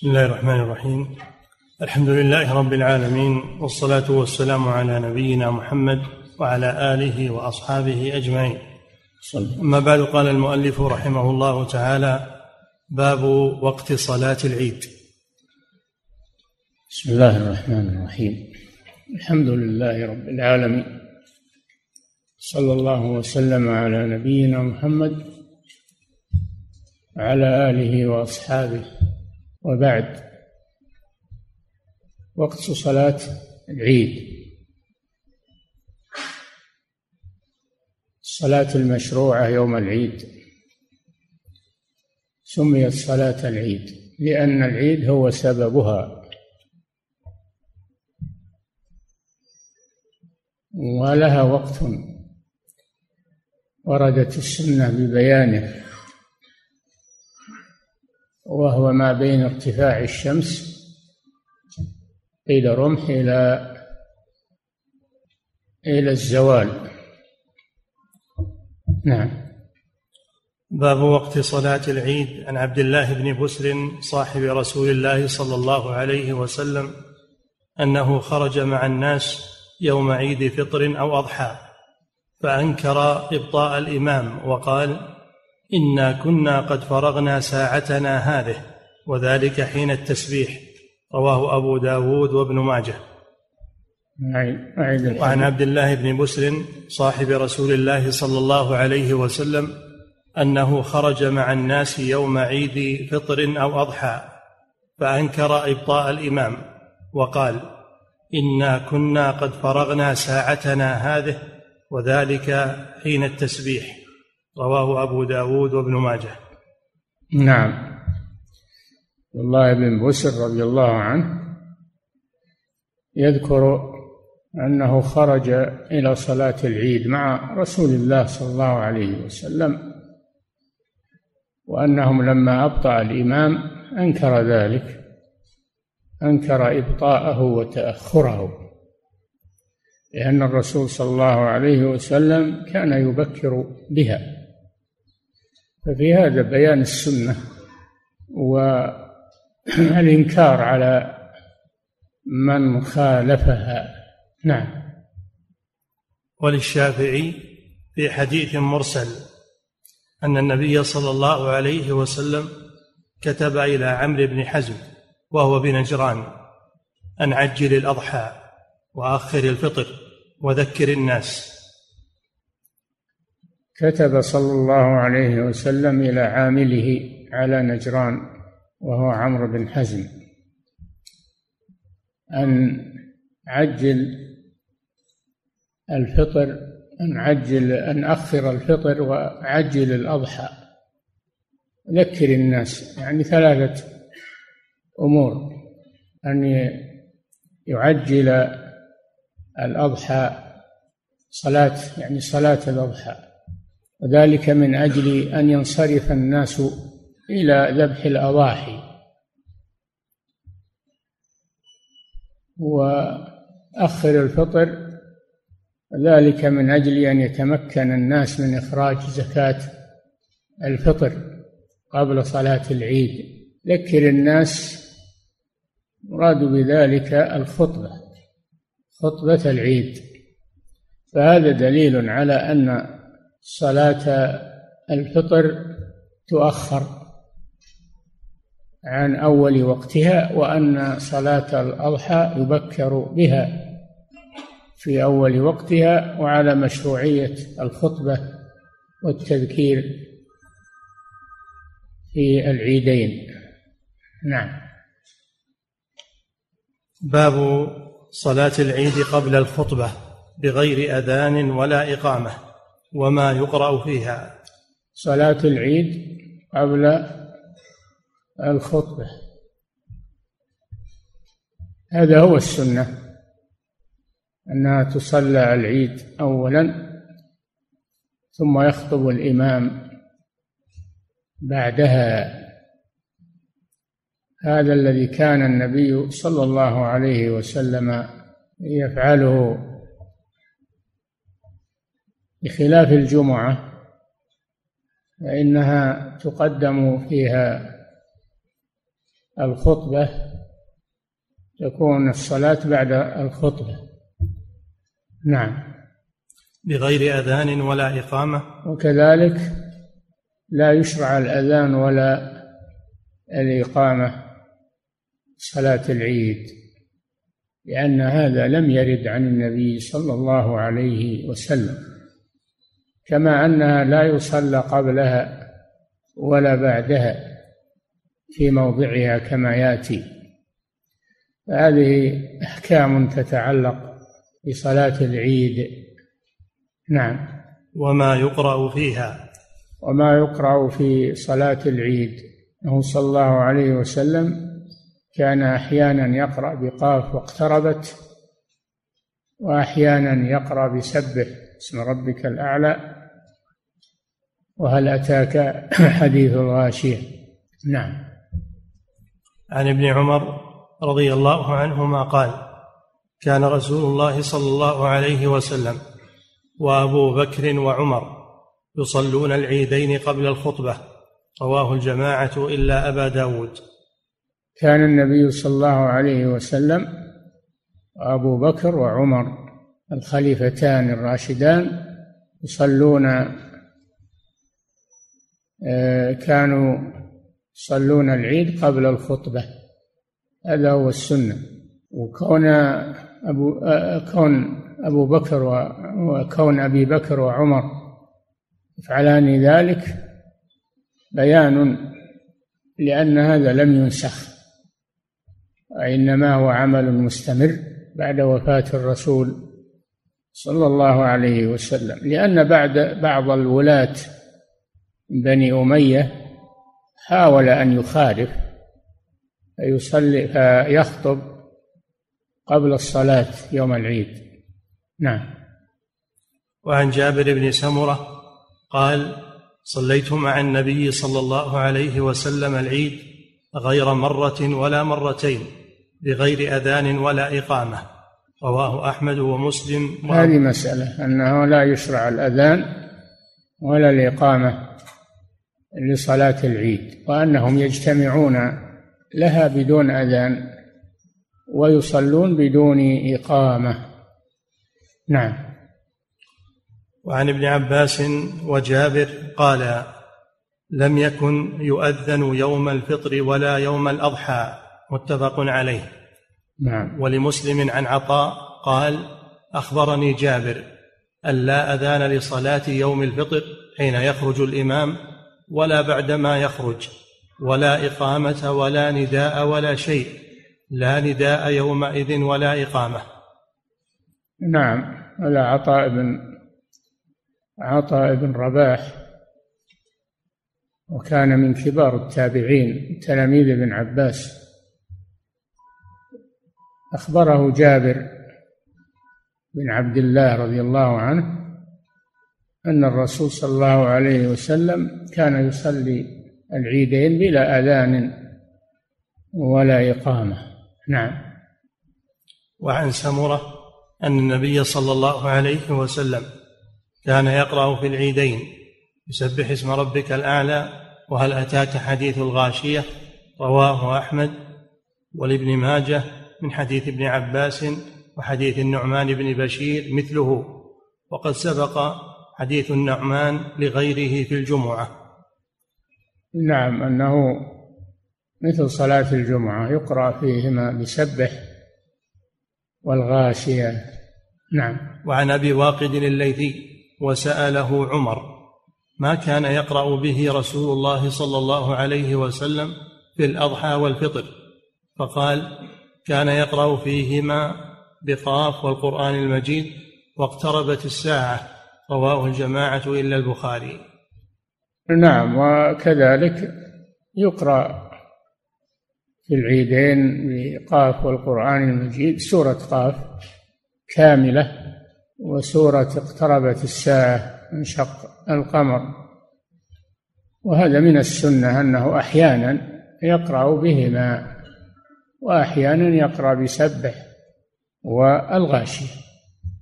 بسم الله الرحمن الرحيم. الحمد لله رب العالمين والصلاة والسلام على نبينا محمد وعلى آله وأصحابه أجمعين. أما بعد قال المؤلف رحمه الله تعالى باب وقت صلاة العيد. بسم الله الرحمن الرحيم. الحمد لله رب العالمين. صلى الله وسلم على نبينا محمد وعلى آله وأصحابه. وبعد وقت صلاة العيد. الصلاة المشروعة يوم العيد. سميت صلاة العيد لأن العيد هو سببها. ولها وقت. وردت السنة ببيانه. وهو ما بين ارتفاع الشمس قيل رمح إلى إلى الزوال. نعم. باب وقت صلاة العيد. عن عبد الله بن بسر صاحب رسول الله صلى الله عليه وسلم أنه خرج مع الناس يوم عيد فطر أو أضحى فأنكر إبطاء الإمام وقال إنا كنا قد فرغنا ساعتنا هذه وذلك حين التسبيح. رواه أبو داود وابن ماجه. وعن عبد الله بن بسر صاحب رسول الله صلى الله عليه وسلم أنه خرج مع الناس يوم عيد فطر أو أضحى فأنكر إبطاء الإمام وقال إنا كنا قد فرغنا ساعتنا هذه وذلك حين التسبيح. رواه أبو داود وابن ماجه. نعم. الله بن بسر رضي الله عنه يذكر أنه خرج إلى صلاة العيد مع رسول الله صلى الله عليه وسلم وأنهم لما أبطأ الإمام أنكر ذلك أنكر إبطاءه وتأخره لأن الرسول صلى الله عليه وسلم كان يبكر بها. ففي هذا بيان السنة والإنكار على من خالفها نعم. وللشافعي في حديث مرسل أن النبي صلى الله عليه وسلم كتب إلى عمرو بن حزم وهو بنجران أن عجل الأضحى وأخر الفطر وذكر الناس. كتب صلى الله عليه وسلم إلى عامله على نجران وهو عمرو بن حزم أن عجل الفطر أن عجل أن أخر الفطر وعجل الأضحى. ذكر الناس يعني ثلاثة أمور. أن يعجل الأضحى صلاة يعني صلاة الأضحى. وذلك من أجل أن ينصرف الناس إلى ذبح الأضاحي. وأخر الفطر ذلك من أجل أن يتمكن الناس من إخراج زكاة الفطر قبل صلاة العيد. ذكر الناس مراد بذلك الخطبة خطبة العيد. فهذا دليل على أن صلاة الفطر تؤخر عن أول وقتها وأن صلاة الأضحى يبكر بها في أول وقتها وعلى مشروعية الخطبة والتذكير في العيدين. نعم. باب صلاة العيد قبل الخطبة بغير أذان ولا إقامة. وما يقرأ فيها. صلاة العيد قبل الخطبة. هذا هو السنة أنها تصلى العيد أولا ثم يخطب الإمام بعدها. هذا الذي كان النبي صلى الله عليه وسلم يفعله بخلاف الجمعة فإنها تقدم فيها الخطبة تكون الصلاة بعد الخطبة. نعم. بغير أذان ولا إقامة. وكذلك لا يشرع الأذان ولا الإقامة صلاة العيد لأن هذا لم يرد عن النبي صلى الله عليه وسلم. كما أنها لا يصلى قبلها ولا بعدها في موضعها كما يأتي. هذه أحكام تتعلق بصلاة العيد. نعم. وما يقرأ فيها. وما يقرأ في صلاة العيد. إنه صلى الله عليه وسلم كان أحيانا يقرأ بقاف واقتربت وأحيانا يقرأ بسبح. اسم ربك الأعلى. وهل أتاك حديث الغاشية؟ نعم. عن ابن عمر رضي الله عنهما قال كان رسول الله صلى الله عليه وسلم وأبو بكر وعمر يصلون العيدين قبل الخطبة. رواه الجماعة إلا أبا داود. كان النبي صلى الله عليه وسلم وأبو بكر وعمر الخليفتان الراشدان يصلون كانوا يصلون العيد قبل الخطبة. هذا هو السنة. وكون أبو كون أبو بكر وكون أبي بكر وعمر يفعلان ذلك بيان لأن هذا لم ينسخ. وإنما هو عمل مستمر بعد وفاة الرسول صلى الله عليه وسلم. لأن بعد بعض الولاة بني أمية حاول أن يخالف فيصلي فيخطب قبل الصلاة يوم العيد. نعم. وعن جابر بن سمرة قال صليت مع النبي صلى الله عليه وسلم العيد غير مرة ولا مرتين بغير أذان ولا إقامة. رواه أحمد ومسلم. هذه مسألة أنه لا يشرع الأذان ولا الإقامة. لصلاة العيد وأنهم يجتمعون لها بدون أذان ويصلون بدون إقامة. نعم. وعن ابن عباس وجابر قال لم يكن يؤذن يوم الفطر ولا يوم الأضحى. متفق عليه. نعم. ولمسلم عن عطاء قال أخبرني جابر أن لا أذان لصلاة يوم الفطر حين يخرج الإمام ولا بعدما يخرج ولا إقامة ولا نداء ولا شيء. لا نداء يومئذ ولا إقامة. نعم. هذا عطاء بن عطاء بن رباح. وكان من كبار التابعين تلاميذ ابن عباس. أخبره جابر بن عبد الله رضي الله عنه أن الرسول صلى الله عليه وسلم كان يصلي العيدين بلا أذان ولا إقامة. نعم. وعن سمرة أن النبي صلى الله عليه وسلم كان يقرأ في العيدين يسبح اسم ربك الأعلى وهل أتاك حديث الغاشية؟ رواه أحمد ولابن ماجه من حديث ابن عباس وحديث النعمان بن بشير مثله. وقد سبق حديث النعمان لغيره في الجمعة. نعم أنه مثل صلاة الجمعة يقرأ فيهما بسبح والغاشية. نعم. وعن أبي واقد الليثي وسأله عمر ما كان يقرأ به رسول الله صلى الله عليه وسلم في الأضحى والفطر؟ فقال كان يقرأ فيهما بقاف والقرآن المجيد واقتربت الساعة. رواه الجماعة إلا البخاري. نعم وكذلك يقرأ في العيدين بقاف والقرآن المجيد سورة قاف كاملة وسورة اقتربت الساعة انشق القمر. وهذا من السنة أنه أحيانا يقرأ بهما وأحيانا يقرأ بسبح والغاشية.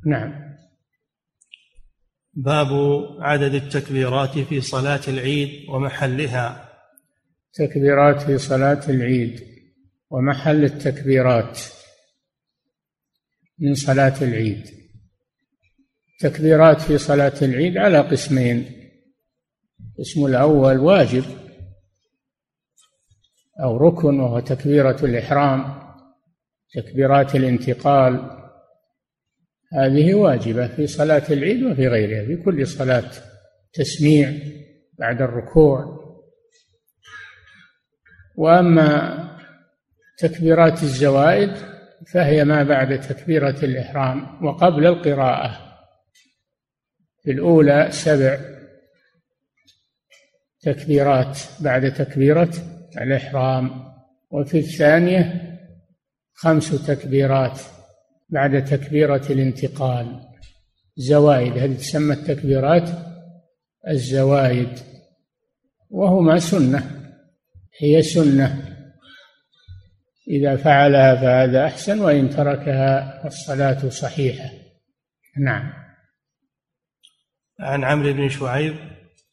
نعم. باب عدد التكبيرات في صلاة العيد ومحلها. تكبيرات في صلاة العيد ومحل التكبيرات من صلاة العيد. تكبيرات في صلاة العيد على قسمين. القسم الأول واجب أو ركن وهو تكبيرة الإحرام تكبيرات الانتقال هذه واجبة في صلاة العيد وفي غيرها في كل صلاة تسميع بعد الركوع. وأما تكبيرات الزوائد فهي ما بعد تكبيرة الإحرام وقبل القراءة. في الأولى سبع تكبيرات بعد تكبيرة الإحرام وفي الثانية خمس تكبيرات بعد تكبيرة الانتقال. زوائد هذه تسمى التكبيرات الزوائد وهما سنة هي سنة. إذا فعلها فهذا أحسن وإن تركها الصلاة صحيحة. نعم. عن عمرو بن شعيب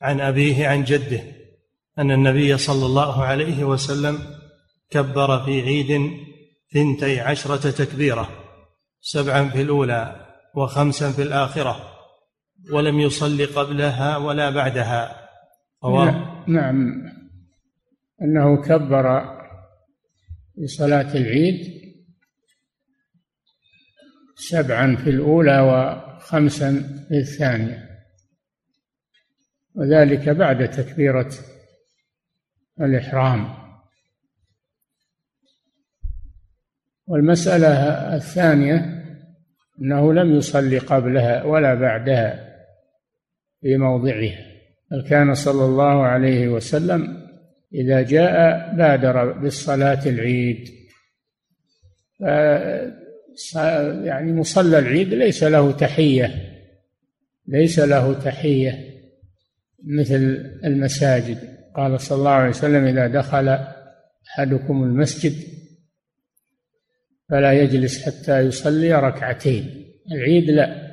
عن أبيه عن جده أن النبي صلى الله عليه وسلم كبر في عيد ثنتي عشرة تكبيرة. سبعا في الأولى وخمسا في الآخرة ولم يصل قبلها ولا بعدها. نعم, نعم. أنه كبر في صلاة العيد سبعا في الأولى وخمسا في الثانية وذلك بعد تكبيرة الإحرام. والمسألة الثانية أنه لم يصلي قبلها ولا بعدها في موضعها بل كان صلى الله عليه وسلم إذا جاء بادر بالصلاة العيد. يعني مصلى العيد ليس له تحية ليس له تحية مثل المساجد. قال صلى الله عليه وسلم إذا دخل أحدكم المسجد فلا يجلس حتى يصلي ركعتين. العيد لا.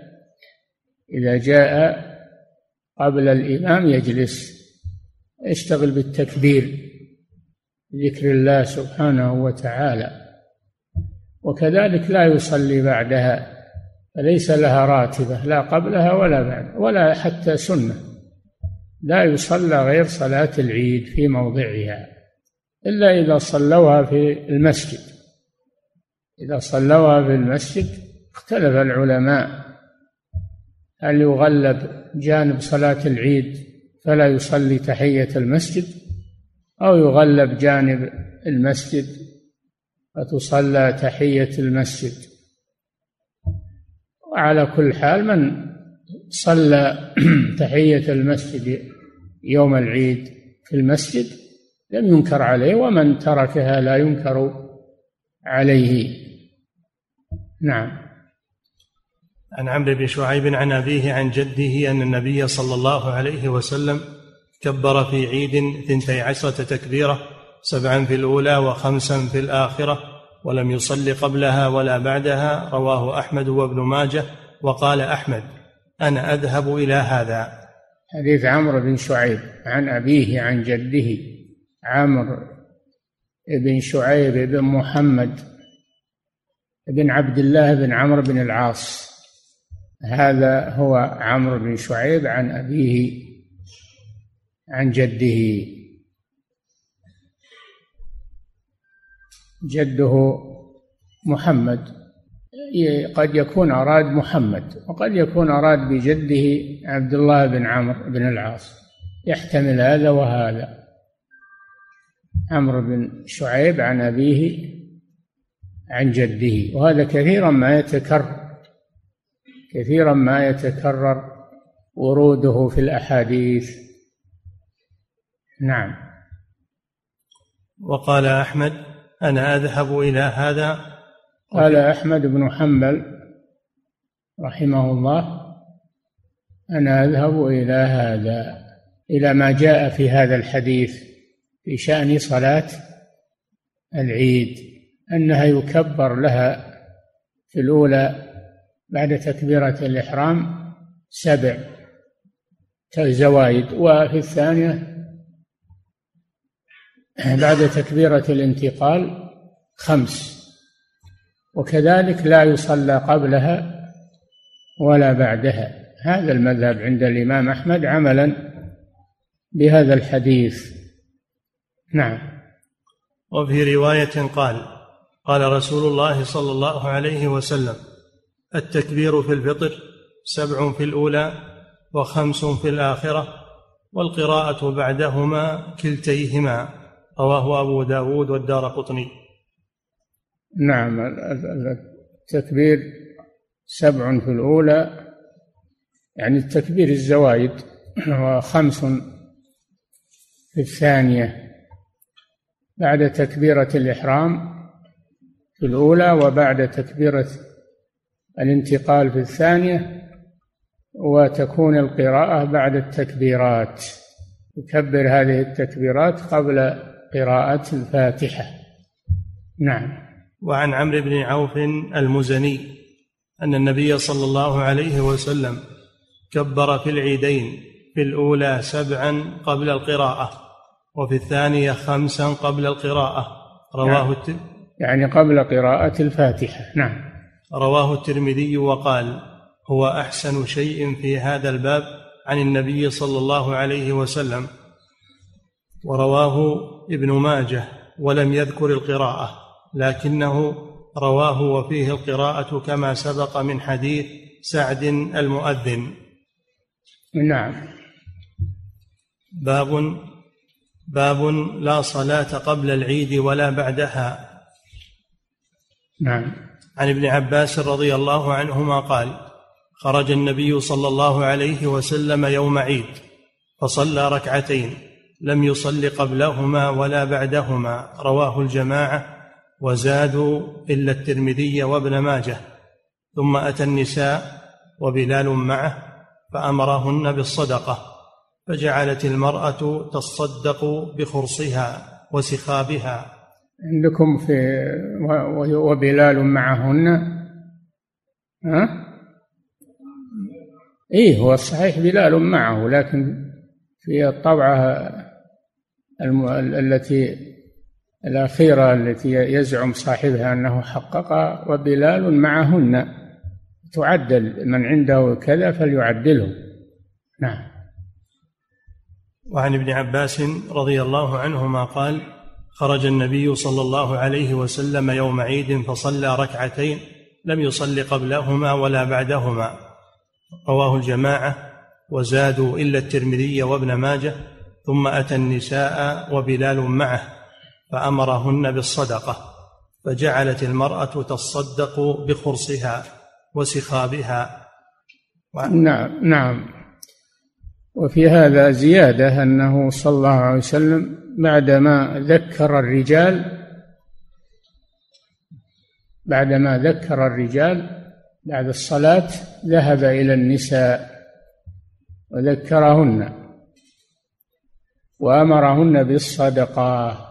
إذا جاء قبل الإمام يجلس يشتغل بالتكبير ذكر الله سبحانه وتعالى. وكذلك لا يصلي بعدها فليس لها راتبة لا قبلها ولا بعد ولا حتى سنة. لا يصلى غير صلاة العيد في موضعها إلا إذا صلوها في المسجد. إذا صلوها في المسجد اختلف العلماء. هل يغلب جانب صلاة العيد فلا يصلي تحية المسجد؟ أو يغلب جانب المسجد فتصلى تحية المسجد؟ وعلى كل حال من صلى تحية المسجد يوم العيد في المسجد لم ينكر عليه ومن تركها لا ينكر عليه. نعم. عن عمرو بن شعيب عن أبيه عن جده أن النبي صلى الله عليه وسلم كبر في عيد ثنتي عشرة تكبيرة سبعا في الأولى وخمسا في الآخرة ولم يصل قبلها ولا بعدها رواه أحمد وابن ماجه وقال أحمد أنا أذهب إلى هذا. حديث عمرو بن شعيب عن أبيه عن جده عمرو بن شعيب بن محمد بن عبد الله بن عمرو بن العاص. هذا هو عمرو بن شعيب عن أبيه عن جده. جده محمد. قد يكون أراد محمد وقد يكون أراد بجده عبد الله بن عمرو بن العاص. يحتمل هذا وهذا. عمرو بن شعيب عن أبيه عن جده وهذا كثيرا ما يتكرر كثيرا ما يتكرر وروده في الأحاديث. نعم. وقال أحمد أنا أذهب إلى هذا. قال أحمد بن حنبل رحمه الله أنا أذهب إلى هذا إلى ما جاء في هذا الحديث في شأن صلاة العيد. أنها يكبر لها في الأولى بعد تكبيرة الإحرام سبع زوايد وفي الثانية بعد تكبيرة الانتقال خمس. وكذلك لا يصلى قبلها ولا بعدها. هذا المذهب عند الإمام أحمد عملا بهذا الحديث. نعم. وفي رواية قال قال رسول الله صلى الله عليه وسلم التكبير في الفطر سبع في الأولى وخمس في الآخرة والقراءة بعدهما كلتيهما رواه أبو داود والدار قطني. نعم التكبير سبع في الأولى يعني التكبير الزوايد وخمس في الثانية بعد تكبيرة الإحرام في الأولى وبعد تكبيرة الانتقال في الثانية وتكون القراءة بعد التكبيرات. يكبر هذه التكبيرات قبل قراءة الفاتحة. نعم. وعن عمرو بن عوف المزني أن النبي صلى الله عليه وسلم كبر في العيدين في الأولى سبعا قبل القراءة وفي الثانية خمسا قبل القراءة. رواه الت... يعني قبل قراءة الفاتحة. نعم. رواه الترمذي وقال هو أحسن شيء في هذا الباب عن النبي صلى الله عليه وسلم. ورواه ابن ماجه ولم يذكر القراءة لكنه رواه وفيه القراءة كما سبق من حديث سعد المؤذن. نعم. باب باب لا صلاة قبل العيد ولا بعدها. نعم. عن ابن عباس رضي الله عنهما قال خرج النبي صلى الله عليه وسلم يوم عيد فصلى ركعتين لم يصل قبلهما ولا بعدهما. رواه الجماعة وزادوا إلا الترمذي وابن ماجه. ثم أتى النساء وبلال معه فأمرهن بالصدقة فجعلت المرأة تصدق بخرصها وسخابها. عندكم في وبلال معهن؟ ها؟ إيه هو الصحيح بلال معه لكن في الطبعة التي الأخيرة التي يزعم صاحبها أنه حقق وبلال معهن. تعدل من عنده كذا فليعدله. نعم. وعن ابن عباس رضي الله عنهما قال خرج النبي صلى الله عليه وسلم يوم عيد فصلى ركعتين لم يصل قبلهما ولا بعدهما. رواه الجماعة وزادوا إلا الترمذي وابن ماجه ثم أتى النساء وبلال معه فأمرهن بالصدقة فجعلت المرأة تصدق بخرصها وسخابها. نعم نعم. وفي هذا زيادة أنه صلى الله عليه وسلم بعدما ذكر الرجال بعدما ذكر الرجال بعد الصلاة ذهب إلى النساء وذكرهن وأمرهن بالصدقة.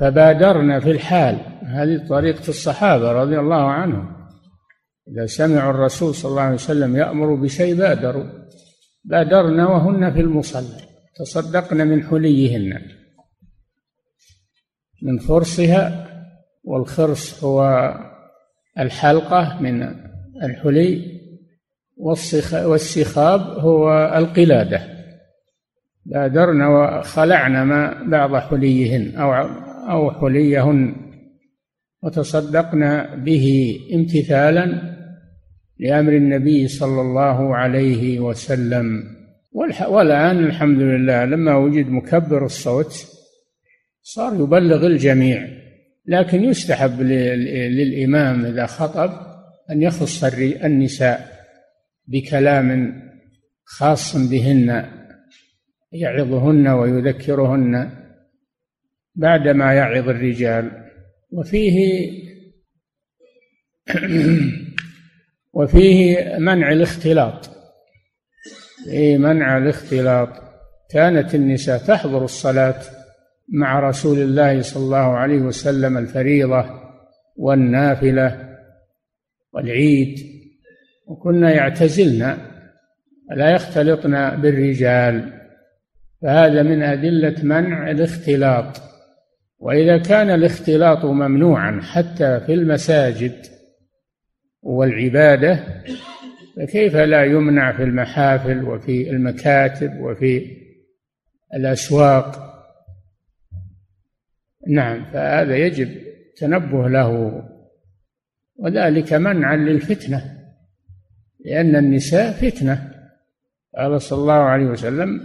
فبادرنا في الحال. هذه طريقة الصحابة رضي الله عنهم. إذا سمعوا الرسول صلى الله عليه وسلم يأمر بشيء بادروا. بادرنا وهن في المصلى. تصدقن من حليهن. من خرصها والخرص هو الحلقة من الحلي والسخاب هو القلادة. بادرن وخلعن ما بعض حليهن أو أو حليهن وتصدقن به امتثالا لأمر النبي صلى الله عليه وسلم. والآن الحمد لله لما وجد مكبر الصوت صار يبلغ الجميع لكن يستحب للإمام إذا خطب أن يخص النساء بكلام خاص بهن يعظهن ويذكرهن بعدما يعظ الرجال وفيه وفيه منع الاختلاط. في منع الاختلاط. كانت النساء تحضر الصلاة مع رسول الله صلى الله عليه وسلم الفريضة والنافلة والعيد. وكنا يعتزلن لا يختلطن بالرجال. فهذا من أدلة منع الاختلاط. وإذا كان الاختلاط ممنوعا حتى في المساجد والعبادة فكيف لا يمنع في المحافل وفي المكاتب وفي الأسواق؟ نعم فهذا يجب تنبه له وذلك منعا للفتنة لأن النساء فتنة. قال صلى الله عليه وسلم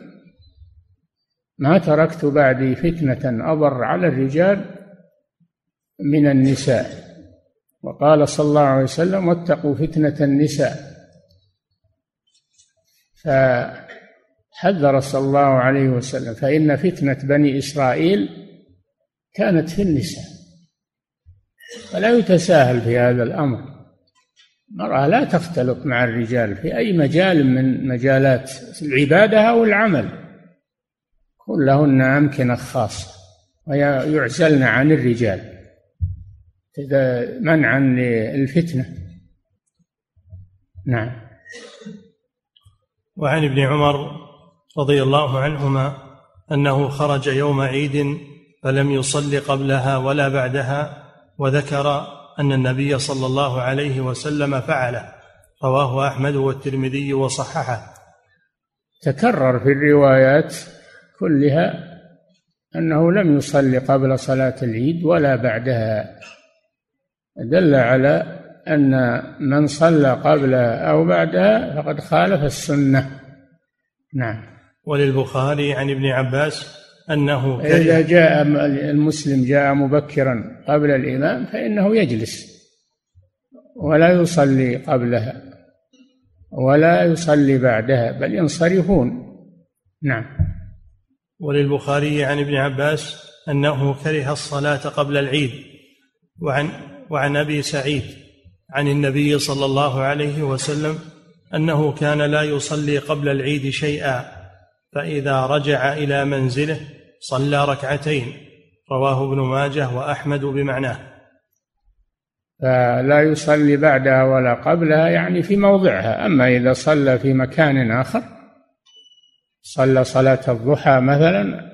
ما تركت بعدي فتنة أضر على الرجال من النساء. وقال صلى الله عليه وسلم واتقوا فتنة النساء. فحذر صلى الله عليه وسلم فإن فتنة بني إسرائيل كانت في النساء فلا يتساهل في هذا الأمر. المرأة لا تختلط مع الرجال في أي مجال من مجالات العبادة أو العمل. كن لهن أمكنة خاصة ويعزلن عن الرجال. منعا للفتنة. نعم. وعن ابن عمر رضي الله عنهما أنه خرج يوم عيد فلم يصل قبلها ولا بعدها وذكر أن النبي صلى الله عليه وسلم فعله. رواه أحمد والترمذي وصححه. تكرر في الروايات كلها أنه لم يصلي قبل صلاة العيد ولا بعدها. دل على أن من صلى قبلها أو بعدها فقد خالف السنة. نعم. وللبخاري عن ابن عباس أنه إذا جاء المسلم جاء مبكرا قبل الإمام فإنه يجلس ولا يصلي قبلها ولا يصلي بعدها بل ينصرفون. نعم. وللبخاري عن ابن عباس أنه كره الصلاة قبل العيد وعن وعن أبي سعيد. عن النبي صلى الله عليه وسلم أنه كان لا يصلي قبل العيد شيئا فإذا رجع إلى منزله صلى ركعتين رواه ابن ماجه وأحمد بمعناه. فلا يصلي بعدها ولا قبلها يعني في موضعها أما إذا صلى في مكان آخر صلى صلاة الضحى مثلا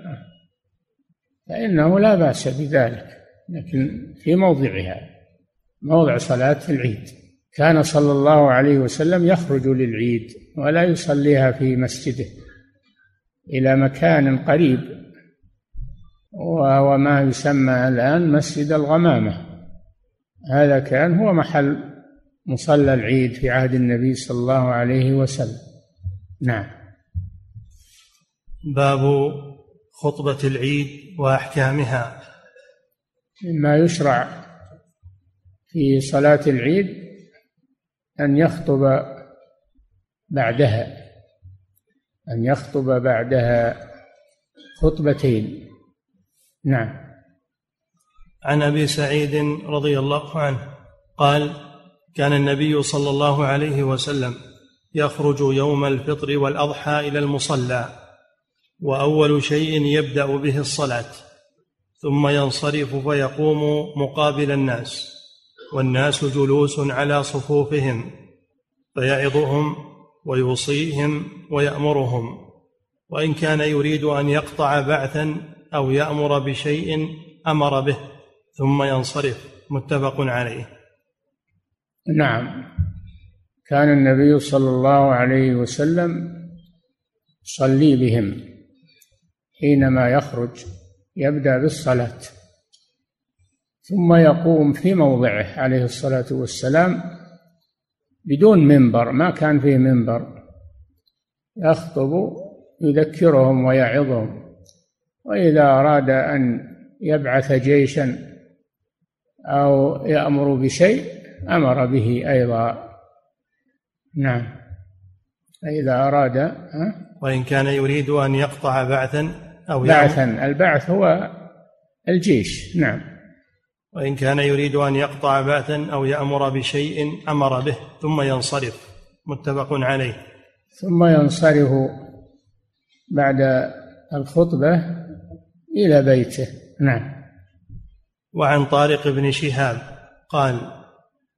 فإنه لا بأس بذلك لكن في موضعها. موضع صلاة العيد. كان صلى الله عليه وسلم يخرج للعيد ولا يصليها في مسجده إلى مكان قريب وهو ما يسمى الآن مسجد الغمامة. هذا كان هو محل مصلى العيد في عهد النبي صلى الله عليه وسلم. نعم. باب خطبة العيد وأحكامها. مما يشرع في صلاة العيد أن يخطب بعدها أن يخطب بعدها خطبتين. نعم. عن أبي سعيد رضي الله عنه قال كان النبي صلى الله عليه وسلم يخرج يوم الفطر والأضحى إلى المصلى وأول شيء يبدأ به الصلاة ثم ينصرف فيقوم مقابل الناس. والناس جلوس على صفوفهم فيعظهم ويوصيهم ويأمرهم وإن كان يريد أن يقطع بعثا أو يأمر بشيء أمر به ثم ينصرف. متفق عليه. نعم. كان النبي صلى الله عليه وسلم يصلي بهم حينما يخرج يبدأ بالصلاة. ثم يقوم في موضعه عليه الصلاة والسلام بدون منبر ما كان فيه منبر. يخطب يذكرهم ويعظهم. وإذا أراد أن يبعث جيشا أو يأمر بشيء أمر به أيضا. نعم. فإذا أراد وإن كان يريد أن يقطع بعثا أو بعثا البعث هو الجيش. نعم. وإن كان يريد أن يقطع بعثا أو يأمر بشيء أمر به ثم ينصرف. متفق عليه. ثم ينصرف بعد الخطبة إلى بيته. نعم. وعن طارق بن شهاب قال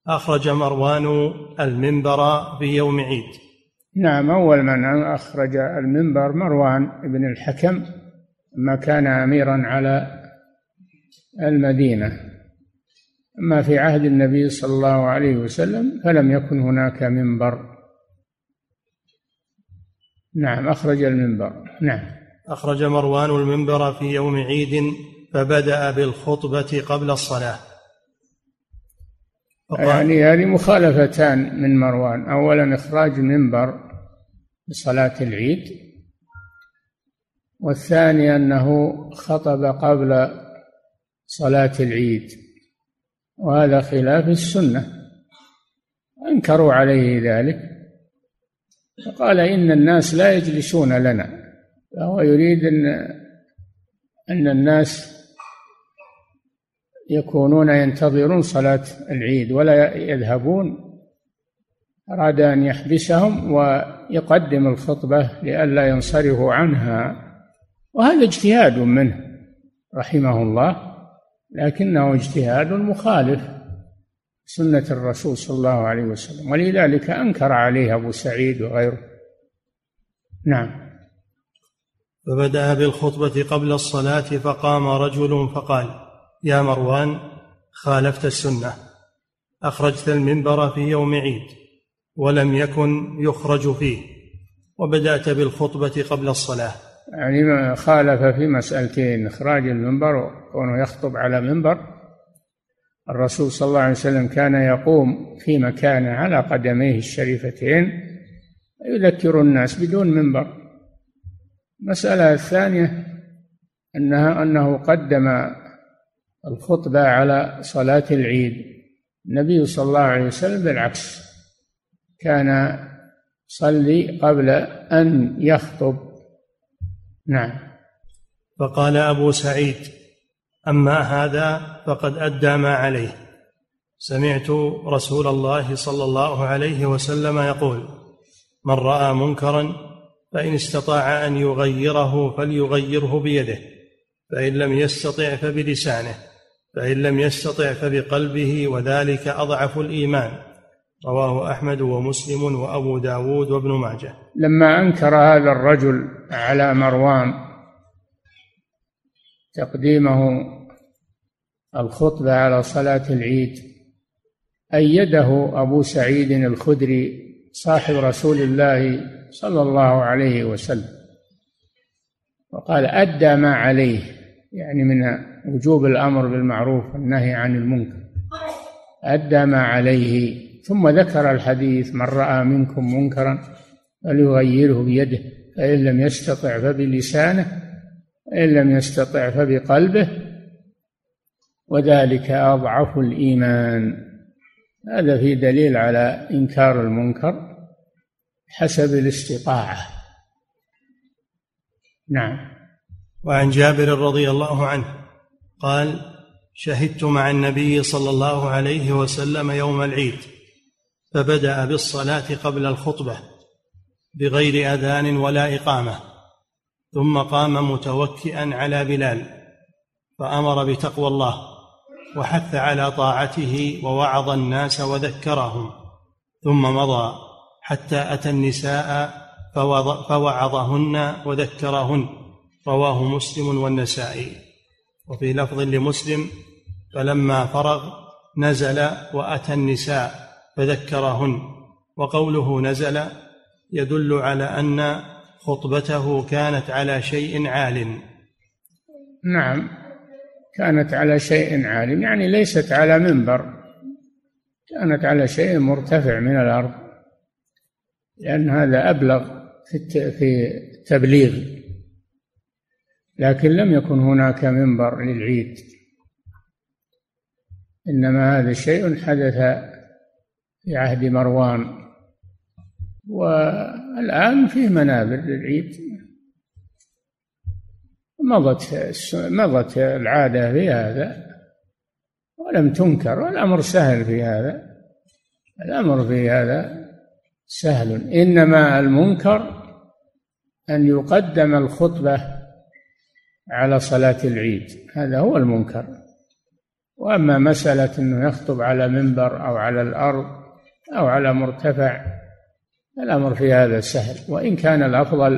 أخرج مروان المنبر في يوم عيد. نعم أول من أخرج المنبر مروان بن الحكم ما كان أميرا على المدينة. أما في عهد النبي صلى الله عليه وسلم فلم يكن هناك منبر. نعم أخرج المنبر. نعم. أخرج مروان المنبر في يوم عيد فبدأ بالخطبة قبل الصلاة. يعني هذه مخالفتان من مروان. أولا إخراج منبر لصلاة العيد والثاني أنه خطب قبل صلاة العيد. وهذا خلاف السنة. أنكروا عليه ذلك. فقال إن الناس لا يجلسون لنا. فهو يريد أن أن الناس يكونون ينتظرون صلاة العيد ولا يذهبون. أراد أن يحبسهم ويقدم الخطبة لئلا ينصرفوا عنها. وهذا اجتهاد منه رحمه الله. لكنه اجتهاد مخالف سنة الرسول صلى الله عليه وسلم ولذلك أنكر عليه أبو سعيد وغيره. نعم. فبدأ بالخطبة قبل الصلاة فقام رجل فقال يا مروان خالفت السنة أخرجت المنبر في يوم عيد ولم يكن يخرج فيه. وبدأت بالخطبة قبل الصلاة. يعني خالف في مسألتين إخراج المنبر وكونه يخطب على منبر. الرسول صلى الله عليه وسلم كان يقوم في مكان على قدميه الشريفتين يذكر الناس بدون منبر. المسألة الثانية أنها أنه قدم الخطبة على صلاة العيد. النبي صلى الله عليه وسلم بالعكس كان يصلي قبل أن يخطب. نعم. فقال أبو سعيد أما هذا فقد أدى ما عليه. سمعت رسول الله صلى الله عليه وسلم يقول من رأى منكرا فإن استطاع أن يغيره فليغيره بيده فإن لم يستطع فبلسانه فإن لم يستطع فبقلبه وذلك أضعف الإيمان. رواه أحمد ومسلم وأبو داود وابن ماجه. لما أنكر هذا الرجل على مروان تقديمه الخطبة على صلاة العيد أيده أبو سعيد الخدري صاحب رسول الله صلى الله عليه وسلم وقال أدى ما عليه. يعني من وجوب الأمر بالمعروف والنهي عن المنكر. أدى ما عليه. ثم ذكر الحديث من رأى منكم منكرا فليغيره بيده فإن لم يستطع فبلسانه إن لم يستطع فبقلبه وذلك أضعف الإيمان. هذا في دليل على إنكار المنكر حسب الاستطاعة. نعم. وعن جابر رضي الله عنه قال شهدت مع النبي صلى الله عليه وسلم يوم العيد فبدأ بالصلاة قبل الخطبة بغير أذان ولا إقامة. ثم قام متوكئا على بلال فأمر بتقوى الله وحث على طاعته ووعظ الناس وذكرهم. ثم مضى حتى أتى النساء فوعظهن وذكرهن. رواه مسلم والنسائي. وفي لفظ لمسلم فلما فرغ نزل وأتى النساء. فذكرهن. وقوله نزل يدل على أن خطبته كانت على شيء عال. نعم كانت على شيء عال يعني ليست على منبر. كانت على شيء مرتفع من الأرض لأن هذا أبلغ في التبليغ. لكن لم يكن هناك منبر للعيد. إنما هذا شيء حدث في عهد مروان. والآن فيه منابر للعيد. مضت مضت العادة في هذا ولم تنكر والأمر سهل في هذا. الأمر في هذا سهل. إنما المنكر أن يقدم الخطبة على صلاة العيد. هذا هو المنكر. وأما مسألة إنه يخطب على منبر أو على الأرض أو على مرتفع الأمر في هذا سهل. وإن كان الأفضل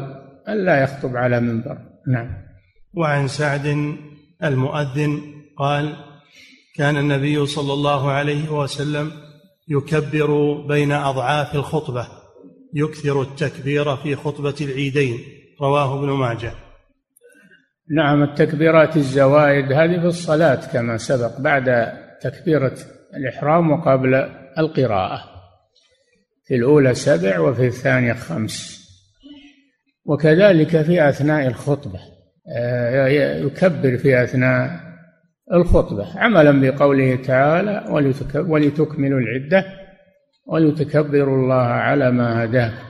أن لا يخطب على منبر. نعم. وعن سعد المؤذن قال كان النبي صلى الله عليه وسلم يكبر بين أضعاف الخطبة يكثر التكبير في خطبة العيدين. رواه ابن ماجه. نعم التكبيرات الزوائد هذه في الصلاة كما سبق بعد تكبيرة الإحرام وقبل القراءة. في الأولى سبع وفي الثانية خمس. وكذلك في أثناء الخطبة. آه، يكبر في أثناء الخطبة. عملا بقوله تعالى ولتكملوا العدة ولتكبروا الله على ما هداكم.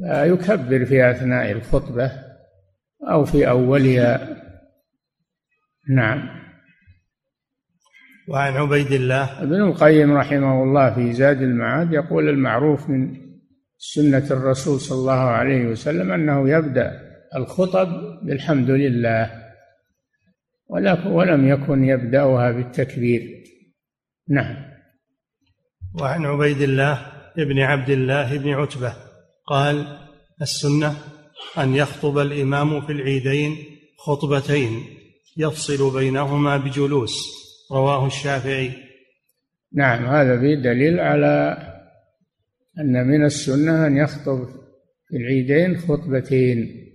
يكبر في أثناء الخطبة أو في أولها. نعم. وعن عبيد الله. ابن القيم رحمه الله في زاد المعاد يقول المعروف من سنة الرسول صلى الله عليه وسلم أنه يبدأ الخطب بالحمد لله ولم يكن يبدأها بالتكبير. نعم. وعن عبيد الله بن عبد الله بن عتبة قال السنة أن يخطب الإمام في العيدين خطبتين يفصل بينهما بجلوس. رواه الشافعي. نعم هذا فيه دليل على أن من السنة أن يخطب في العيدين خطبتين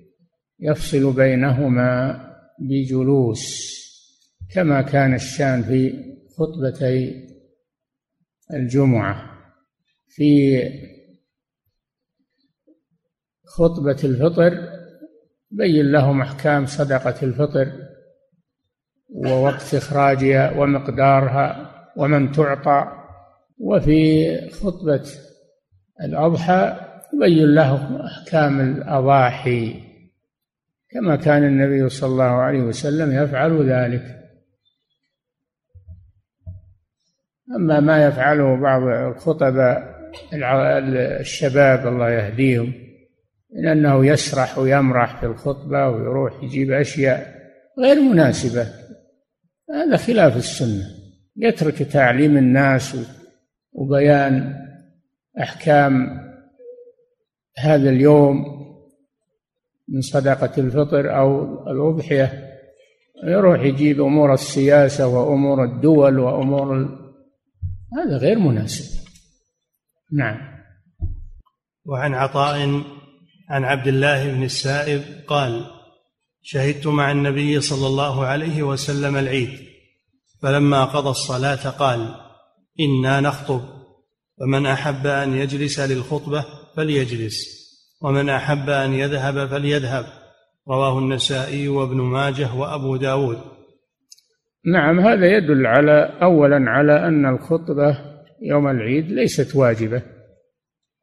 يفصل بينهما بجلوس كما كان الشان في خطبتي الجمعة. في خطبة الفطر بين لهم أحكام صدقة الفطر ووقت إخراجها ومقدارها ومن تعطى. وفي خطبة الأضحى يبين لهم أحكام الأضاحي كما كان النبي صلى الله عليه وسلم يفعل ذلك. أما ما يفعله بعض الخطباء الشباب الله يهديهم من أنه يسرح ويمرح في الخطبة ويروح يجيب أشياء غير مناسبة. هذا خلاف السنة. يترك تعليم الناس وبيان أحكام هذا اليوم من صدقة الفطر أو الأضحية. يروح يجيب أمور السياسة وأمور الدول وأمور ال... هذا غير مناسب. نعم. وعن عطاء عن عبد الله بن السائب قال شهدت مع النبي صلى الله عليه وسلم العيد فلما قضى الصلاة قال إنا نخطب فمن أحب أن يجلس للخطبة فليجلس ومن أحب أن يذهب فليذهب رواه النسائي وابن ماجه وأبو داود. نعم هذا يدل على أولا على أن الخطبة يوم العيد ليست واجبة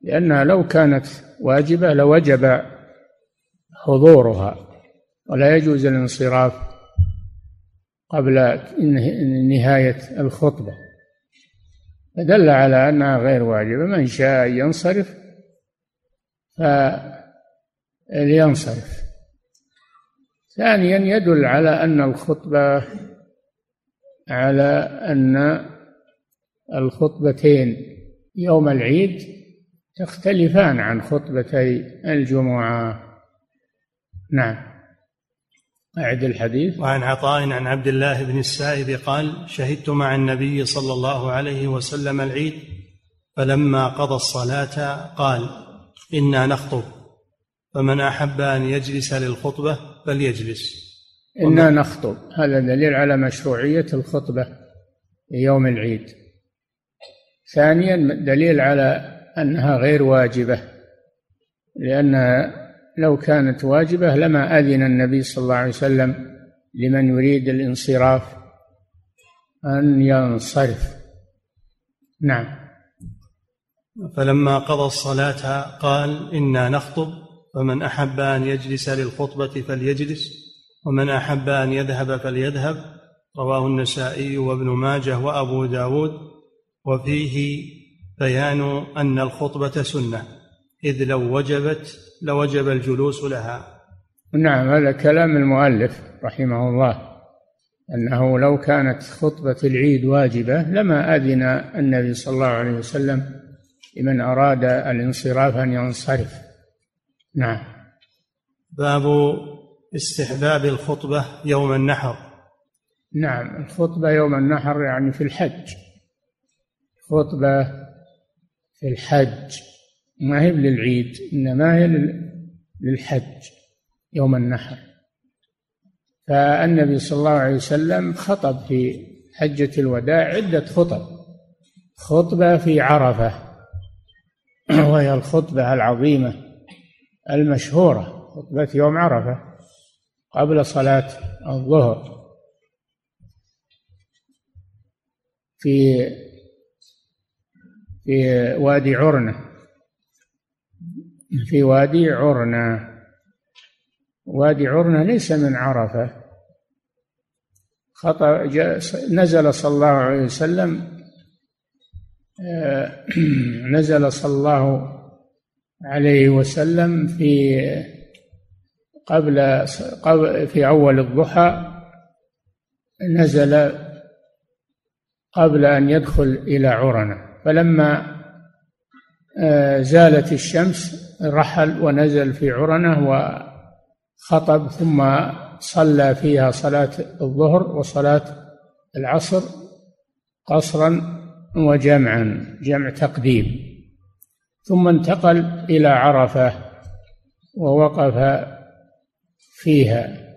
لأنها لو كانت واجبة لوجب حضورها. ولا يجوز الانصراف قبل نهاية الخطبة. فدل على أنها غير واجبة. من شاء ينصرف فلينصرف. ثانيا يدل على أن الخطبة على أن الخطبتين يوم العيد تختلفان عن خطبتي الجمعة. نعم. أعد الحديث. وعن عطاء عن عبد الله بن السائب قال شهدت مع النبي صلى الله عليه وسلم العيد فلما قضى الصلاة قال إنا نخطب فمن أحب أن يجلس للخطبة فليجلس. إنا نخطب. هذا دليل على مشروعية الخطبة يوم العيد. ثانيا دليل على أنها غير واجبة لأنها لو كانت واجبة لما أذن النبي صلى الله عليه وسلم لمن يريد الانصراف أن ينصرف. نعم. فلما قضى الصلاة قال إنا نخطب فمن أحب أن يجلس للخطبة فليجلس ومن أحب أن يذهب فليذهب. رواه النسائي وابن ماجه وأبو داود. وفيه بيان أن الخطبة سنة إذ لو وجبت لوجب الجلوس لها. نعم هذا كلام المؤلف رحمه الله أنه لو كانت خطبة العيد واجبة لما أذن النبي صلى الله عليه وسلم لمن أراد الانصراف أن ينصرف. نعم. باب استحباب الخطبة يوم النحر. نعم الخطبة يوم النحر يعني في الحج. خطبة في الحج. ما هي للعيد إنما هي للحج يوم النحر. فالنبي صلى الله عليه وسلم خطب في حجة الوداع عدة خطب. خطبة في عرفة وهي الخطبة العظيمة المشهورة خطبة يوم عرفة قبل صلاة الظهر. في في وادي عرنة. في وادي عرنة وادي عرنة ليس من عرفة. خطأ نزل صلى الله عليه وسلم آه، نزل صلى الله عليه وسلم في قبل في أول الضحى. نزل قبل أن يدخل إلى عرنة فلما زالت الشمس رحل ونزل في عرنة وخطب ثم صلى فيها صلاة الظهر وصلاة العصر قصرا وجمعا جمع تقديم. ثم انتقل إلى عرفة ووقف فيها.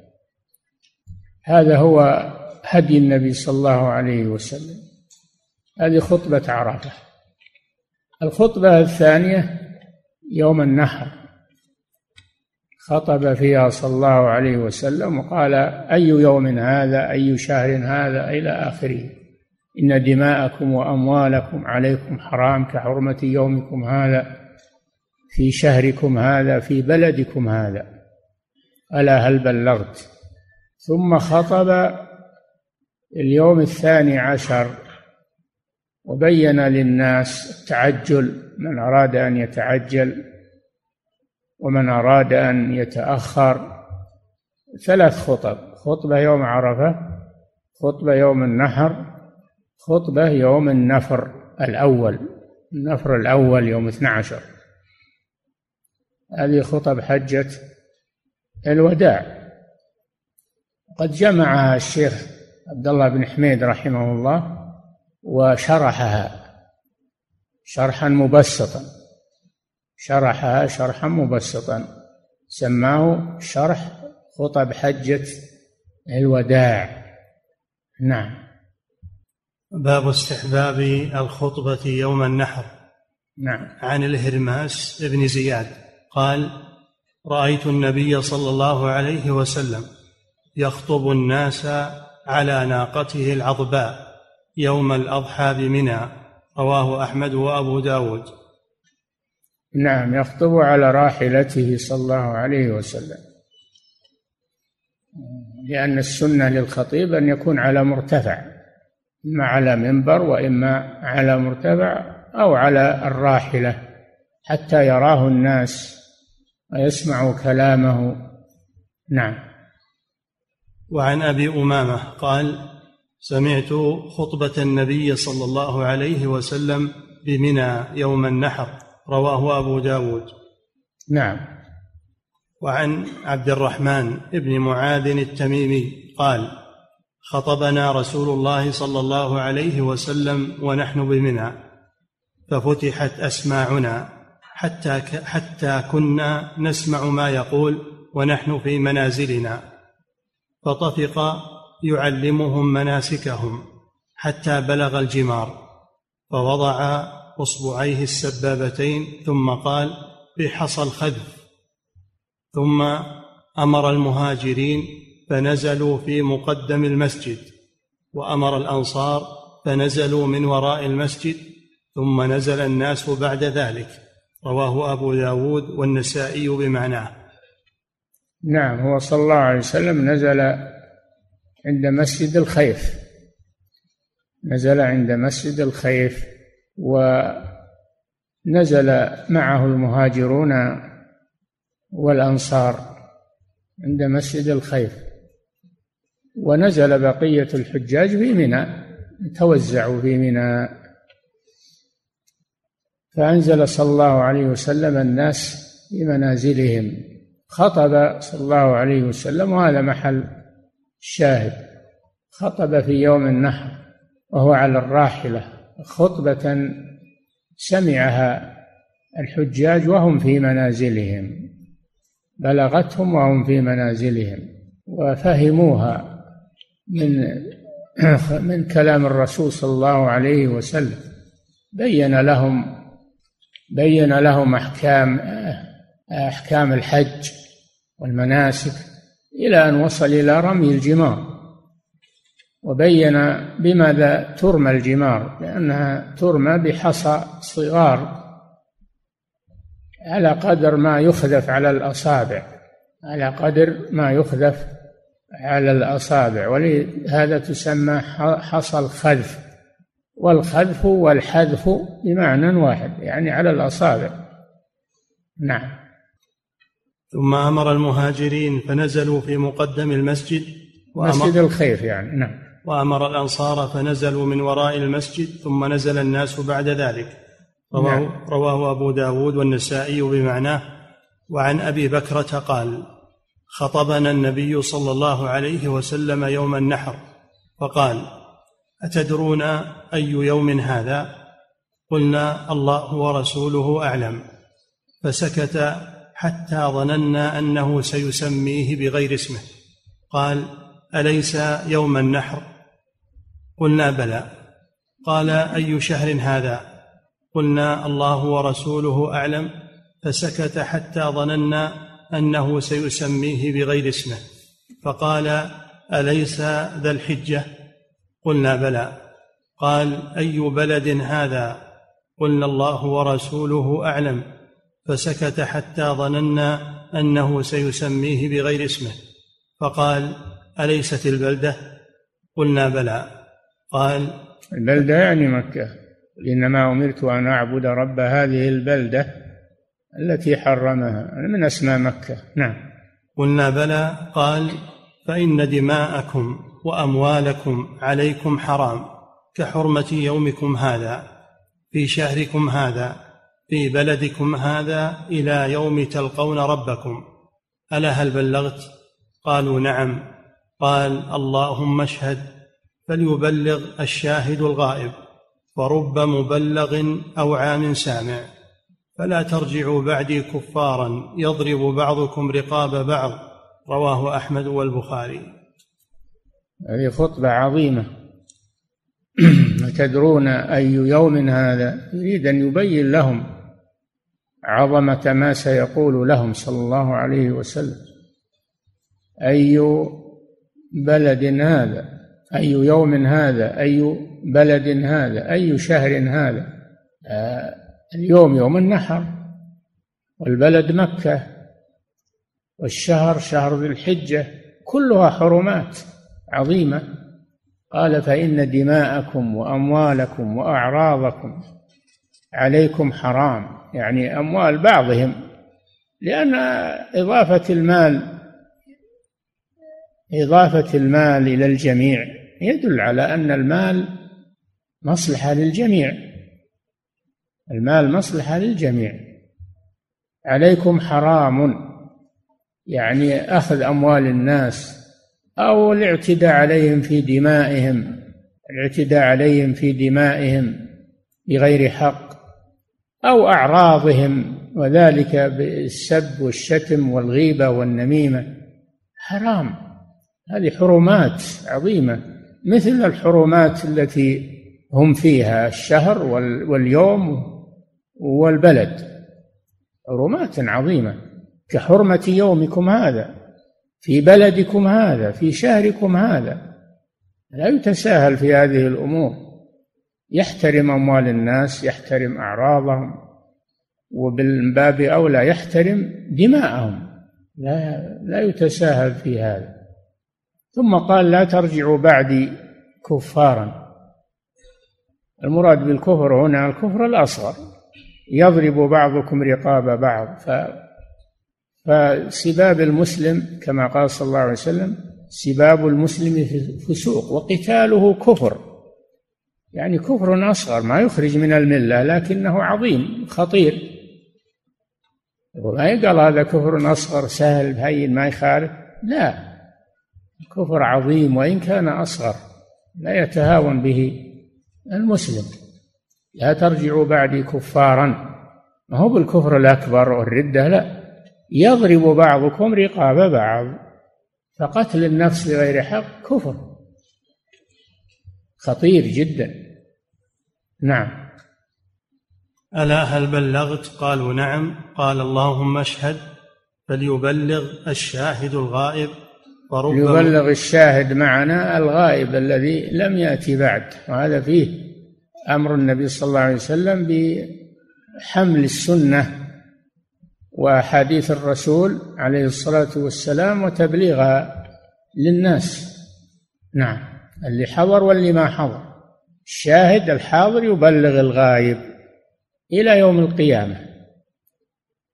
هذا هو هدي النبي صلى الله عليه وسلم. هذه خطبة عرفة. الخطبة الثانية يوم النحر. خطب فيها صلى الله عليه وسلم وقال أي يوم هذا؟ أي شهر هذا؟ إلى آخره. إن دماءكم وأموالكم عليكم حرام كحرمة يومكم هذا في شهركم هذا في بلدكم هذا. ألا هل بلغت؟ ثم خطب اليوم الثاني عشر وبين للناس التعجل من أراد أن يتعجل ومن أراد أن يتأخر. ثلاث خطب خطبة يوم عرفة خطبة يوم النحر خطبة يوم النفر الأول النفر الأول يوم 12 هذه خطب حجة الوداع. قد جمعها الشيخ عبد الله بن حميد رحمه الله وشرحها. شرحا مبسطا. شرحها شرحا مبسطا. سماه شرح خطب حجة الوداع. نعم. باب استحباب الخطبة يوم النحر. نعم. عن الهرماس بن زياد قال رأيت النبي صلى الله عليه وسلم يخطب الناس على ناقته العظباء. يوم الأضحى بمنى رواه أحمد وأبو داود. نعم يخطب على راحلته صلى الله عليه وسلم. لأن السنة للخطيب أن يكون على مرتفع إما على منبر وإما على مرتفع أو على الراحلة حتى يراه الناس ويسمعوا كلامه. نعم. وعن أبي أمامة قال سمعت خطبة النبي صلى الله عليه وسلم بمنى يوم النحر رواه أبو داود. نعم. وعن عبد الرحمن بن معاذ التميمي قال خطبنا رسول الله صلى الله عليه وسلم ونحن بمنى ففتحت أسماعنا حتى حتى كنا نسمع ما يقول ونحن في منازلنا. فطفق يعلمهم مناسكهم حتى بلغ الجمار فوضع أصبعيه السبابتين ثم قال بحصى الخذف. ثم أمر المهاجرين فنزلوا في مقدم المسجد وأمر الأنصار فنزلوا من وراء المسجد ثم نزل الناس بعد ذلك. رواه أبو داود والنسائي بمعناه. نعم هو صلى الله عليه وسلم نزل عند مسجد الخيف. نزل عند مسجد الخيف ونزل معه المهاجرون والأنصار عند مسجد الخيف. ونزل بقية الحجاج في منى توزعوا في منى. فأنزل صلى الله عليه وسلم الناس في منازلهم. خطب صلى الله عليه وسلم وهذا محل الشاهد خطب في يوم النحر وهو على الراحلة خطبة سمعها الحجاج وهم في منازلهم بلغتهم وهم في منازلهم وفهموها من من كلام الرسول صلى الله عليه وسلم بين لهم بين لهم أحكام أحكام الحج والمناسك إلى أن وصل إلى رمي الجمار وبين بماذا ترمى الجمار لأنها ترمى بحصى صغار على قدر ما يخذف على الأصابع على قدر ما يخذف على الأصابع ولهذا تسمى حصى الخذف والخذف والحذف بمعنى واحد يعني على الأصابع. نعم. ثم أمر المهاجرين فنزلوا في مقدم المسجد مسجد الخير يعني نعم. وأمر الأنصار فنزلوا من وراء المسجد ثم نزل الناس بعد ذلك. رواه, نعم. رواه أبو داود والنسائي بمعناه وعن أبي بكرة قال خطبنا النبي صلى الله عليه وسلم يوم النحر فقال أتدرون أي يوم هذا؟ قلنا الله ورسوله أعلم. فسكت حتى ظننا أنه سيسميه بغير اسمه. قال أليس يوم النحر؟ قلنا بلى. قال أي شهر هذا؟ قلنا الله ورسوله أعلم. فسكت حتى ظننا أنه سيسميه بغير اسمه. فقال أليس ذا الحجة؟ قلنا بلى. قال أي بلد هذا؟ قلنا الله ورسوله أعلم. فسكت حتى ظننا أنه سيسميه بغير اسمه. فقال أليست البلدة؟ قلنا بلى. قال البلدة يعني مكة. إنما أمرت أن أعبد رب هذه البلدة التي حرمها من أسماء مكة. نعم. قلنا بلى. قال فإن دماءكم وأموالكم عليكم حرام كحرمة يومكم هذا في شهركم هذا. في بلدكم هذا إلى يوم تلقون ربكم. ألا هل بلغت؟ قالوا نعم. قال اللهم اشهد. فليبلغ الشاهد الغائب ورب مبلغ أو عام سامع. فلا ترجعوا بعدي كفارا يضرب بعضكم رقاب بعض. رواه أحمد والبخاري. هذه خطبة عظيمة. تدرون أي يوم هذا. يريد أن يبين لهم عظمة ما سيقول لهم صلى الله عليه وسلم. أي بلد هذا؟ أي يوم هذا؟ أي بلد هذا؟ أي شهر هذا؟ آه اليوم يوم النحر والبلد مكة والشهر شهر ذي الحجة كلها حرمات عظيمة. قال فإن دماءكم وأموالكم وأعراضكم عليكم حرام. يعني أموال بعضهم لأن إضافة المال إضافة المال إلى الجميع يدل على أن المال مصلحة للجميع. المال مصلحة للجميع. عليكم حرام يعني أخذ أموال الناس أو الاعتداء عليهم في دمائهم الاعتداء عليهم في دمائهم بغير حق. أو أعراضهم وذلك بالسب والشتم والغيبة والنميمة. حرام. هذه حرمات عظيمة مثل الحرمات التي هم فيها الشهر واليوم والبلد. حرمات عظيمة. كحرمة يومكم هذا في بلدكم هذا في شهركم هذا. لا يتساهل في هذه الأمور. يحترم أموال الناس يحترم أعراضهم وبالباب أولى يحترم دماءهم. لا لا يتساهل في هذا. ثم قال لا ترجعوا بعدي كفارا. المراد بالكفر هنا الكفر الأصغر. يضرب بعضكم رقاب بعض. ف فسباب المسلم كما قال صلى الله عليه وسلم سباب المسلم فسوق وقتاله كفر. يعني كفر أصغر ما يخرج من الملة لكنه عظيم خطير. وما يقال هذا كفر أصغر سهل هين ما يخالف؟ لا. كفر عظيم وإن كان أصغر لا يتهاون به المسلم. لا ترجعوا بعدي كفارا. ما هو بالكفر الأكبر والردة لا. يضرب بعضكم رقاب بعض. فقتل النفس بغير حق كفر. خطير جدا. نعم. ألا هل بلغت؟ قالوا نعم. قال اللهم اشهد فليبلغ الشاهد الغائب وربما يبلغ الشاهد معنا الغائب الذي لم يأتي بعد. وهذا فيه أمر النبي صلى الله عليه وسلم بحمل السنة وأحاديث الرسول عليه الصلاة والسلام وتبليغها للناس. نعم. اللي حضر واللي ما حضر. الشاهد الحاضر يبلغ الغائب إلى يوم القيامة.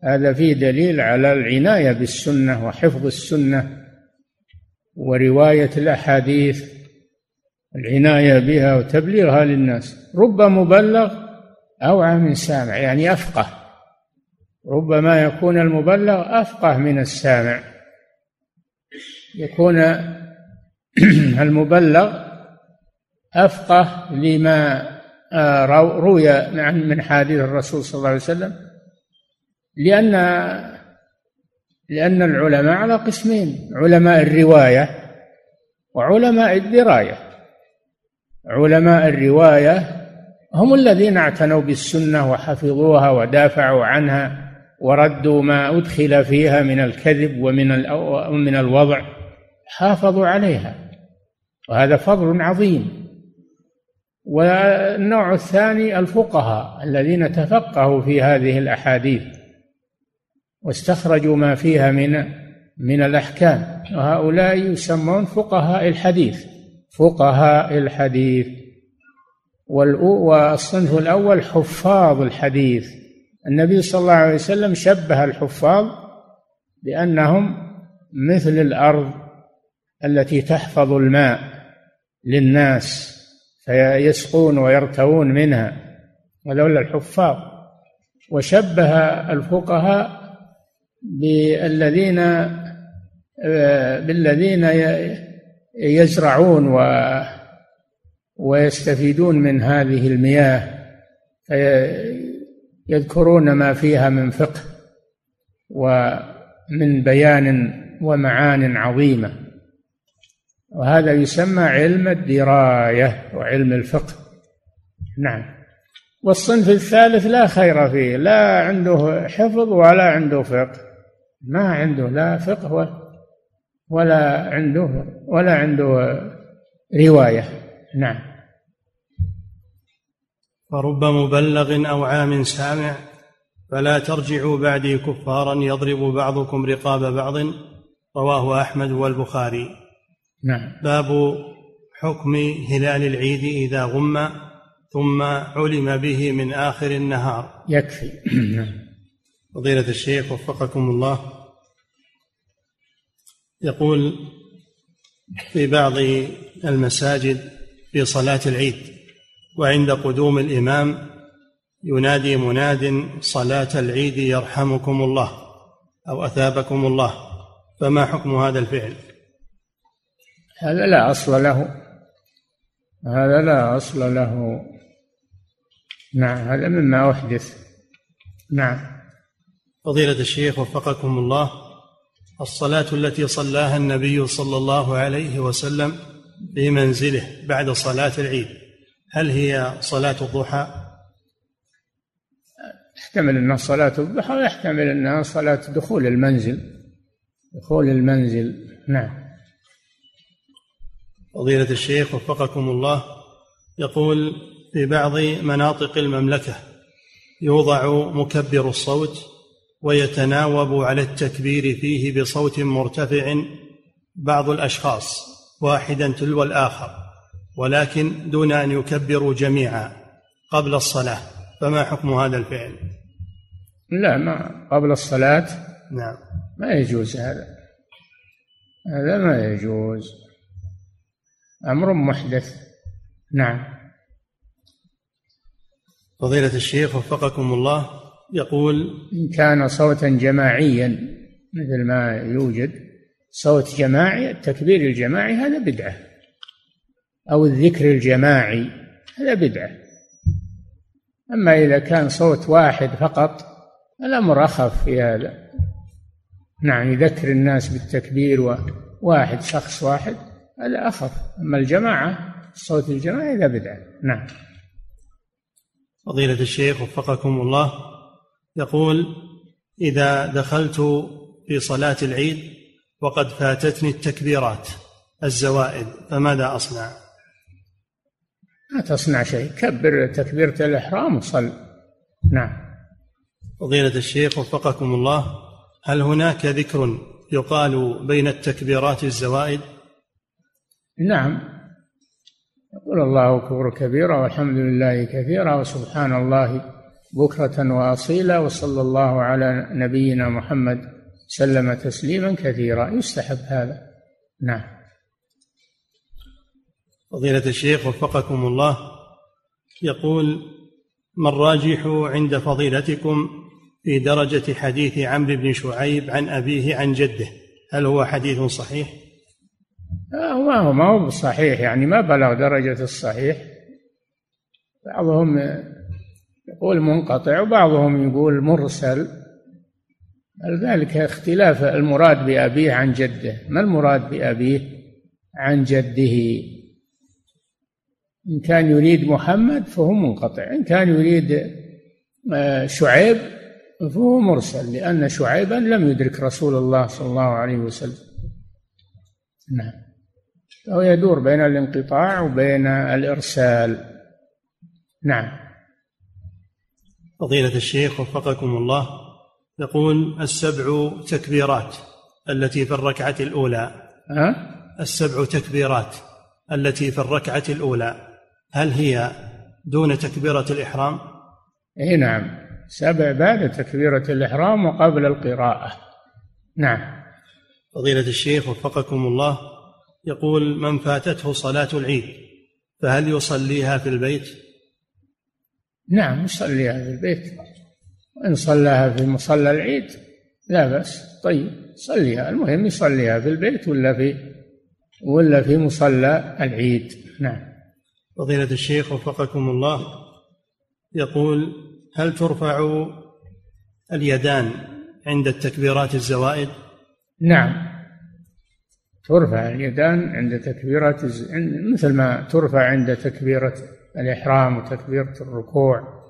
هذا فيه دليل على العناية بالسنة وحفظ السنة ورواية الأحاديث العناية بها وتبليغها للناس. رب مبلغ أوعى من سامع يعني أفقه. ربما يكون المبلغ أفقه من السامع. يكون المبلغ أفقه لما آه، روي من حديث الرسول صلى الله عليه وسلم لأن لأن العلماء على قسمين علماء الرواية وعلماء الدراية. علماء الرواية هم الذين اعتنوا بالسنة وحفظوها ودافعوا عنها وردوا ما أدخل فيها من الكذب ومن من الوضع. حافظوا عليها. وهذا فضل عظيم. والنوع الثاني الفقهاء الذين تفقهوا في هذه الأحاديث واستخرجوا ما فيها من من الأحكام. وهؤلاء يسمون فقهاء الحديث. فقهاء الحديث. والصنف الأول حفاظ الحديث. النبي صلى الله عليه وسلم شبه الحفاظ بأنهم مثل الأرض التي تحفظ الماء للناس فيسقون ويرتوون منها. ولولا الحفاظ. وشبه الفقهاء بالذين بالذين يزرعون و ويستفيدون من هذه المياه. يذكرون ما فيها من فقه ومن بيان ومعان عظيمة. وهذا يسمى علم الدراية وعلم الفقه. نعم. والصنف الثالث لا خير فيه لا عنده حفظ ولا عنده فقه. ما عنده لا فقه ولا عنده ولا عنده رواية. نعم. فرب مبلغ أو عام سامع فلا ترجعوا بعدي كفارا يضرب بعضكم رقاب بعض. رواه أحمد والبخاري. نعم. باب حكم هلال العيد إذا غم ثم علم به من آخر النهار. يكفي. نعم. فضيلة الشيخ وفقكم الله. يقول في بعض المساجد في صلاة العيد وعند قدوم الإمام ينادي مناد صلاة العيد يرحمكم الله أو أثابكم الله. فما حكم هذا الفعل؟ هذا لا أصل له. هذا لا أصل له. نعم هذا مما أحدث. نعم. فضيلة الشيخ وفقكم الله الصلاة التي صلاها النبي صلى الله عليه وسلم في منزله بعد صلاة العيد هل هي صلاة الضحى؟ يحتمل أنها صلاة الضحى ويحتمل أنها صلاة دخول المنزل. دخول المنزل. نعم. فضيلة الشيخ وفقكم الله يقول في بعض مناطق المملكة يوضع مكبر الصوت ويتناوب على التكبير فيه بصوت مرتفع بعض الأشخاص واحدا تلو الآخر ولكن دون أن يكبروا جميعا قبل الصلاة فما حكم هذا الفعل؟ لا ما قبل الصلاة نعم. ما يجوز هذا هذا ما يجوز. أمر محدث. نعم. فضيلة الشيخ وفقكم الله يقول إن كان صوتا جماعيا مثل ما يوجد صوت جماعي التكبير الجماعي هذا بدعة. أو الذكر الجماعي هذا بدعة. أما إذا كان صوت واحد فقط الأمر أخف في هذا. نعم يذكر الناس بالتكبير وواحد شخص واحد. هذا أخف أما الجماعة الصوت الجماعي هذا بدعة نعم. فضيلة الشيخ وفقكم الله يقول إذا دخلت في صلاة العيد وقد فاتتني التكبيرات الزوائد فماذا أصنع؟ ما تصنع شيء. كبر تكبيرة الإحرام وصل. نعم. فضيلة الشيخ وفقكم الله هل هناك ذكر يقال بين التكبيرات الزوائد؟ نعم. يقول الله أكبر كبيرا والحمد لله كثيرا وسبحان الله بكرة وأصيلا وصلى الله على نبينا محمد سلم تسليما كثيرا. يستحب هذا. نعم. فضيلة الشيخ وفقكم الله يقول ما الراجح عند فضيلتكم في درجة حديث عمرو بن شعيب عن أبيه عن جده؟ هل هو حديث صحيح؟ ما هو ما هو صحيح يعني ما بلغ درجة الصحيح. بعضهم يقول منقطع وبعضهم يقول مرسل. ذلك اختلاف المراد بأبيه عن جده. ما المراد بأبيه عن جده؟ إن كان يريد محمد فهو منقطع إن كان يريد آه، شعيب فهو مرسل لأن شعيبا لم يدرك رسول الله صلى الله عليه وسلم. نعم. فهو يدور بين الانقطاع وبين الإرسال. نعم. فضيلة الشيخ وفقكم الله يقول السبع تكبيرات التي في الركعة الأولى. أه؟ السبع تكبيرات التي في الركعة الأولى. هل هي دون تكبيرة الإحرام؟ إي نعم. سبع بعد تكبيرة الإحرام وقبل القراءة. نعم. فضيلة الشيخ وفقكم الله يقول من فاتته صلاة العيد فهل يصليها في البيت؟ نعم يصليها في البيت. وإن صلاها في مصلى العيد لا بأس. طيب صليها. المهم يصليها في البيت ولا في ولا في مصلى العيد. نعم. فضيلة الشيخ وفقكم الله يقول هل ترفع اليدان عند التكبيرات الزوائد؟ نعم. ترفع اليدان عند تكبيرات مثل ما ترفع عند تكبيرة الإحرام وتكبيرة الركوع.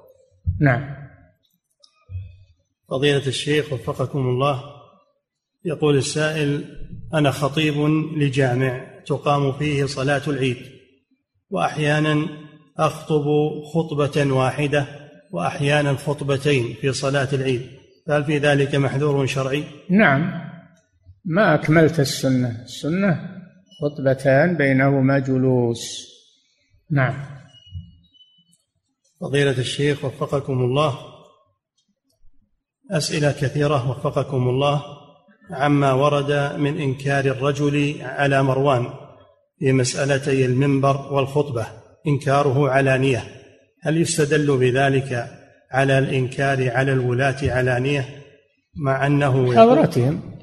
نعم. فضيلة الشيخ وفقكم الله يقول السائل أنا خطيب لجامع تقام فيه صلاة العيد وأحيانا أخطب خطبة واحدة وأحيانا خطبتين في صلاة العيد فهل في ذلك محذور شرعي؟ نعم. ما أكملت السنة؟ السنة خطبتان بينهما جلوس. نعم. فضيلة الشيخ وفقكم الله. أسئلة كثيرة وفقكم الله عما ورد من إنكار الرجل على مروان في مسألتي المنبر والخطبة. إنكاره علانية. هل يستدل بذلك على الإنكار على الولاة علانية مع أنه بحضرتهم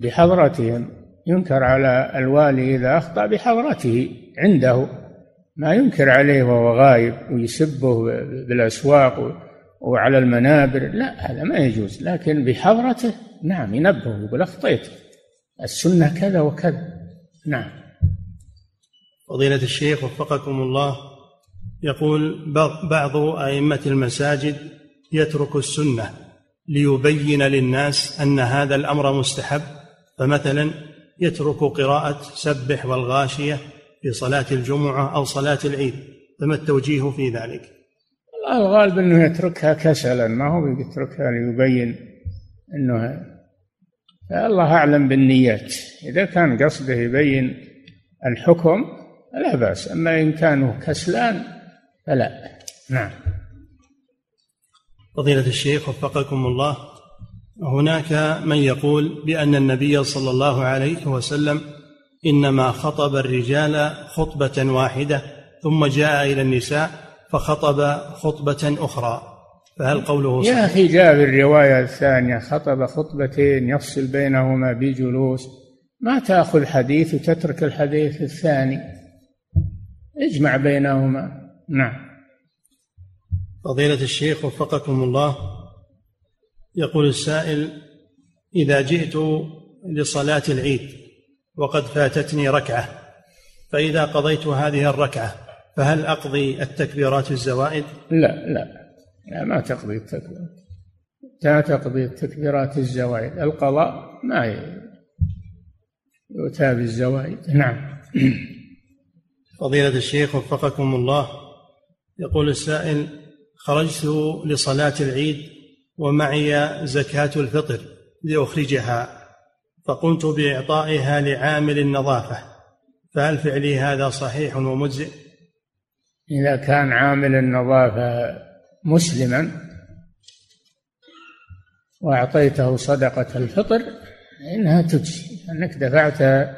بحضرتهم. ينكر على الوالي إذا أخطأ بحضرته عنده. ما ينكر عليه وهو غايب ويسبه بالأسواق وعلى المنابر. لا هذا ما يجوز. لكن بحضرته نعم ينبه يقول أخطيت. السنة كذا وكذا. نعم. فضيلة الشيخ وفقكم الله يقول بعض أئمة المساجد يترك السنة ليبين للناس أن هذا الأمر مستحب فمثلا يترك قراءة سبح والغاشية في صلاة الجمعة أو صلاة العيد فما التوجيه في ذلك؟ الغالب أنه يتركها كسلا ما هو يتركها ليبين أنه الله أعلم بالنيات. إذا كان قصده يبين الحكم لا بأس أما إن كانوا كسلان فلا. نعم. فضيلة الشيخ وفقكم الله هناك من يقول بأن النبي صلى الله عليه وسلم إنما خطب الرجال خطبة واحدة ثم جاء إلى النساء فخطب خطبة أخرى فهل قوله صحيح؟ يا أخي جاء في الرواية الثانية خطب خطبتين يفصل بينهما بجلوس ما تأخذ حديث وتترك الحديث الثاني اجمع بينهما نعم فضيلة الشيخ وفقكم الله. يقول السائل إذا جئت لصلاة العيد وقد فاتتني ركعة فإذا قضيت هذه الركعة فهل أقضي التكبيرات الزوائد؟ لا لا لا ما تقضي التكبيرات. لا تقضي التكبيرات الزوائد. القضاء ما يؤتى بالزوائد. نعم. فضيلة الشيخ وفقكم الله. يقول السائل خرجت لصلاة العيد ومعي زكاة الفطر لأخرجها فقمت بإعطائها لعامل النظافة. فهل فعلي هذا صحيح ومجزئ؟ إذا كان عامل النظافة مسلما وأعطيته صدقة الفطر إنها تجزي أنك دفعتها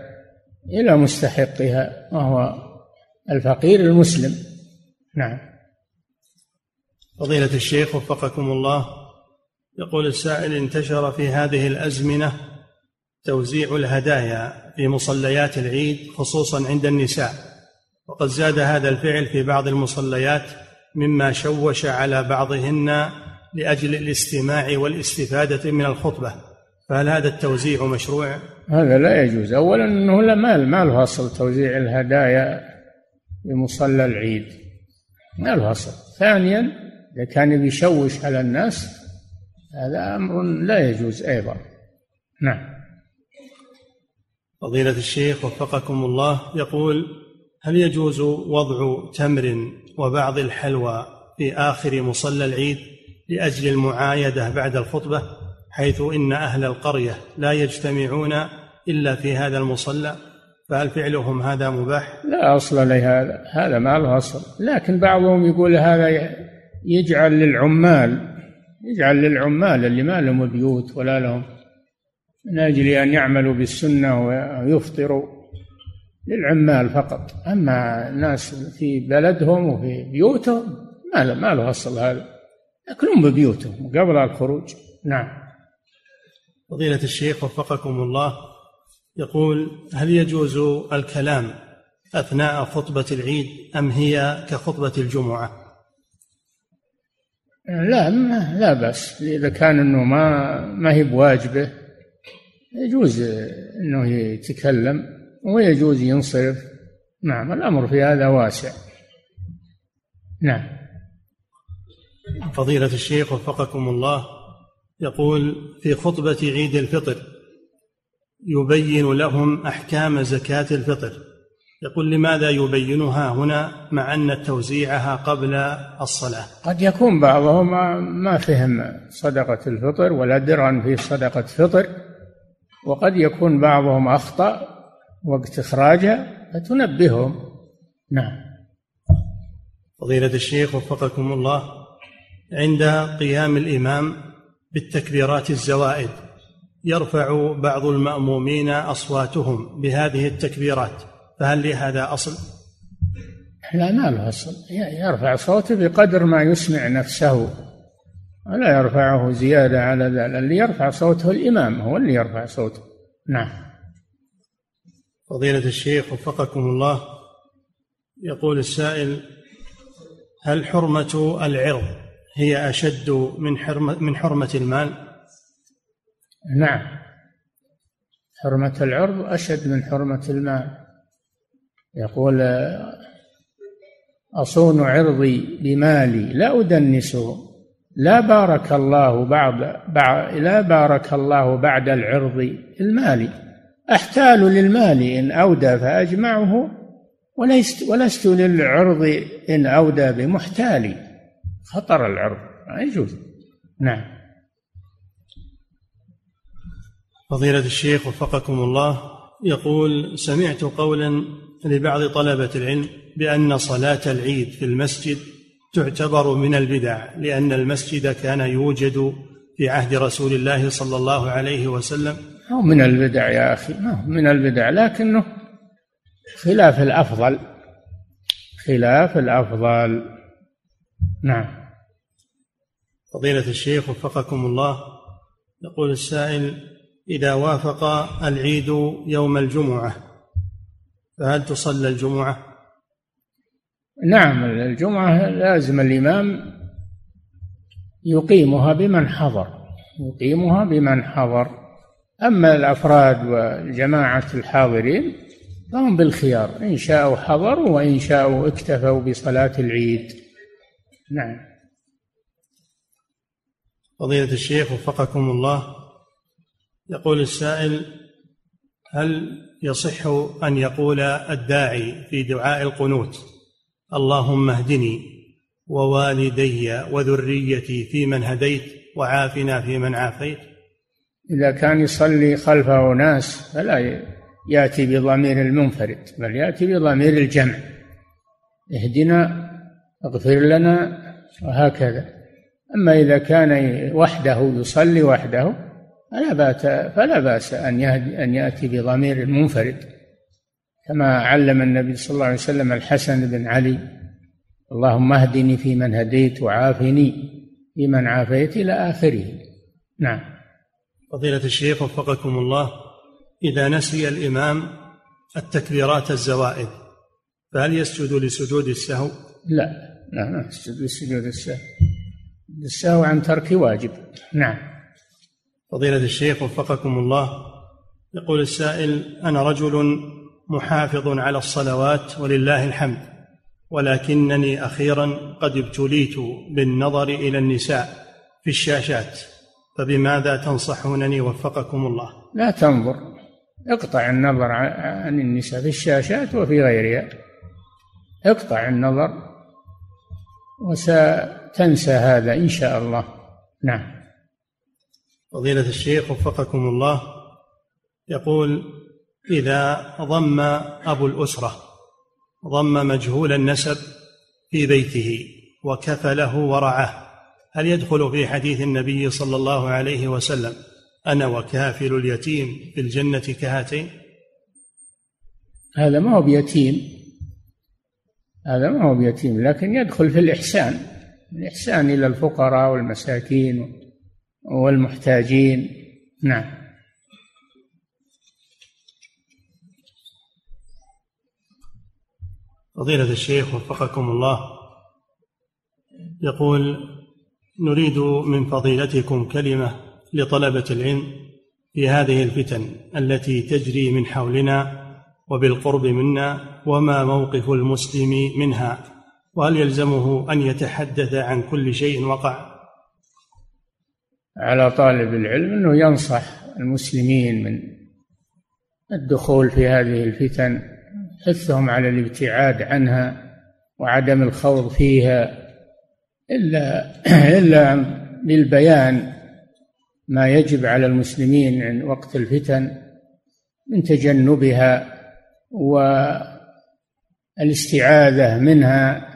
إلى مستحقها وهو الفقير المسلم. نعم. فضيلة الشيخ وفقكم الله يقول السائل انتشر في هذه الأزمنة توزيع الهدايا في مصليات العيد خصوصا عند النساء. وقد زاد هذا الفعل في بعض المصليات مما شوش على بعضهن لأجل الاستماع والاستفادة من الخطبة. فهل هذا التوزيع مشروع؟ هذا لا يجوز. اولا إنه لا مال ما له اصل توزيع الهدايا بمصلى العيد. ما له اصل ثانيا إذا كان بيشوش على الناس هذا أمر لا يجوز أيضا. نعم. فضيلة الشيخ وفقكم الله يقول هل يجوز وضع تمر وبعض الحلوى في آخر مصلى العيد لأجل المعايدة بعد الخطبة حيث إن أهل القرية لا يجتمعون إلا في هذا المصلى؟ فهل فعلهم هذا مباح؟ لا أصل لهذا هذا ما له أصل. لكن بعضهم يقول هذا يجعل للعمال يجعل للعمال اللي ما لهم بيوت ولا لهم من أجل أن يعملوا بالسنة ويفطروا للعمال فقط. أما الناس في بلدهم وفي بيوتهم ما ما له أصل هذا. يأكلون ببيوتهم قبل الخروج. نعم. فضيلة الشيخ وفقكم الله يقول هل يجوز الكلام أثناء خطبة العيد أم هي كخطبة الجمعة؟ لا لا بأس. إذا كان أنه ما ما هي بواجبه يجوز أنه يتكلم ويجوز ينصرف. نعم الأمر في هذا واسع. نعم. فضيلة الشيخ وفقكم الله يقول في خطبة عيد الفطر يبين لهم أحكام زكاة الفطر. يقول لماذا يبينها هنا مع أن توزيعها قبل الصلاة؟ قد يكون بعضهم ما فهم صدقة الفطر ولا درا في صدقة فطر وقد يكون بعضهم أخطأ وقت إخراجها فتنبههم. نعم. فضيلة الشيخ وفقكم الله عند قيام الإمام بالتكبيرات الزوائد يرفع بعض المأمومين أصواتهم بهذه التكبيرات. فهل لهذا أصل؟ لا ما له أصل. يرفع صوته بقدر ما يسمع نفسه ولا يرفعه زيادة على ذلك اللي يرفع صوته الإمام هو اللي يرفع صوته. نعم. فضيلة الشيخ وفقكم الله يقول السائل هل حرمة العرض هي أشد من حرمة من حرمة المال؟ نعم. حرمة العرض أشد من حرمة المال. يقول أصون عرضي بمالي لا أدنسه لا بارك الله بعد, بعد لا بارك الله بعد العرض المالي أحتال للمال إن أودى فأجمعه ولست, ولست للعرض إن أودى بمحتال. خطر العرض ما يجوز. نعم. فضيلة الشيخ وفقكم الله يقول سمعت قولا لبعض طلبة العلم بأن صلاة العيد في المسجد تعتبر من البدع لأن المسجد كان يوجد في عهد رسول الله صلى الله عليه وسلم. هو من البدع يا أخي ما هو من البدع لكنه خلاف الأفضل خلاف الأفضل. نعم. فضيلة الشيخ وفقكم الله يقول السائل إذا وافق العيد يوم الجمعة فهل تصلى الجمعة؟ نعم الجمعة لازم الإمام يقيمها بمن حضر يقيمها بمن حضر. أما الأفراد وجماعة الحاضرين فهم بالخيار إن شاءوا حضروا وإن شاءوا اكتفوا بصلاة العيد. نعم. فضيلة الشيخ وفقكم الله يقول السائل هل يصح أن يقول الداعي في دعاء القنوت اللهم اهدني ووالدي وذريتي فيمن هديت وعافنا فيمن عافيت. إذا كان يصلي خلفه ناس فلا يأتي بضمير المنفرد بل يأتي بضمير الجمع اهدنا اغفر لنا وهكذا. أما إذا كان وحده يصلي وحده فلا بأس فلا بأس أن أن يأتي بضمير المنفرد كما علم النبي صلى الله عليه وسلم الحسن بن علي اللهم اهدني فيمن هديت وعافني فيمن عافيت إلى آخره. نعم. فضيلة الشيخ وفقكم الله إذا نسي الإمام التكبيرات الزوائد فهل يسجد لسجود السهو؟ لا لا يسجد لسجود السهو. السهو عن ترك واجب. نعم. فضيلة الشيخ وفقكم الله يقول السائل أنا رجل محافظ على الصلوات ولله الحمد ولكنني أخيرا قد ابتليت بالنظر إلى النساء في الشاشات فبماذا تنصحونني؟ وفقكم الله. لا تنظر اقطع النظر عن النساء في الشاشات وفي غيرها. اقطع النظر وستنسى هذا إن شاء الله. نعم. فضيلة الشيخ وفقكم الله يقول إذا ضم أبو الأسرة ضم مجهول النسب في بيته وكفله ورعاه هل يدخل في حديث النبي صلى الله عليه وسلم أنا وكافل اليتيم في الجنة كهاتين؟ هذا ما هو بيتيم هذا ما هو بيتيم لكن يدخل في الإحسان الإحسان إلى الفقراء والمساكين والمحتاجين. نعم. فضيلة الشيخ وفقكم الله. يقول نريد من فضيلتكم كلمة لطلبة العلم في هذه الفتن التي تجري من حولنا وبالقرب منا وما موقف المسلم منها وهل يلزمه أن يتحدث عن كل شيء وقع؟ على طالب العلم أنه ينصح المسلمين من الدخول في هذه الفتن حثهم على الابتعاد عنها وعدم الخوض فيها إلا إلا للبيان ما يجب على المسلمين عند وقت الفتن من تجنبها والإستعاذة منها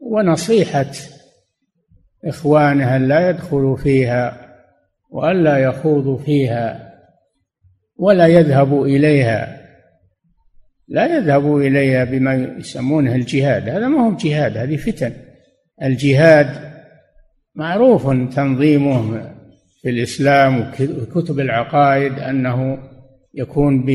ونصيحة إخوانها لا يدخلوا فيها وألا يخوضوا فيها ولا يذهبوا إليها. لا يذهبوا إليها بما يسمونه الجهاد. هذا ما هو جهاد هذه فتن. الجهاد معروف تنظيمه في الإسلام وكتب العقائد أنه يكون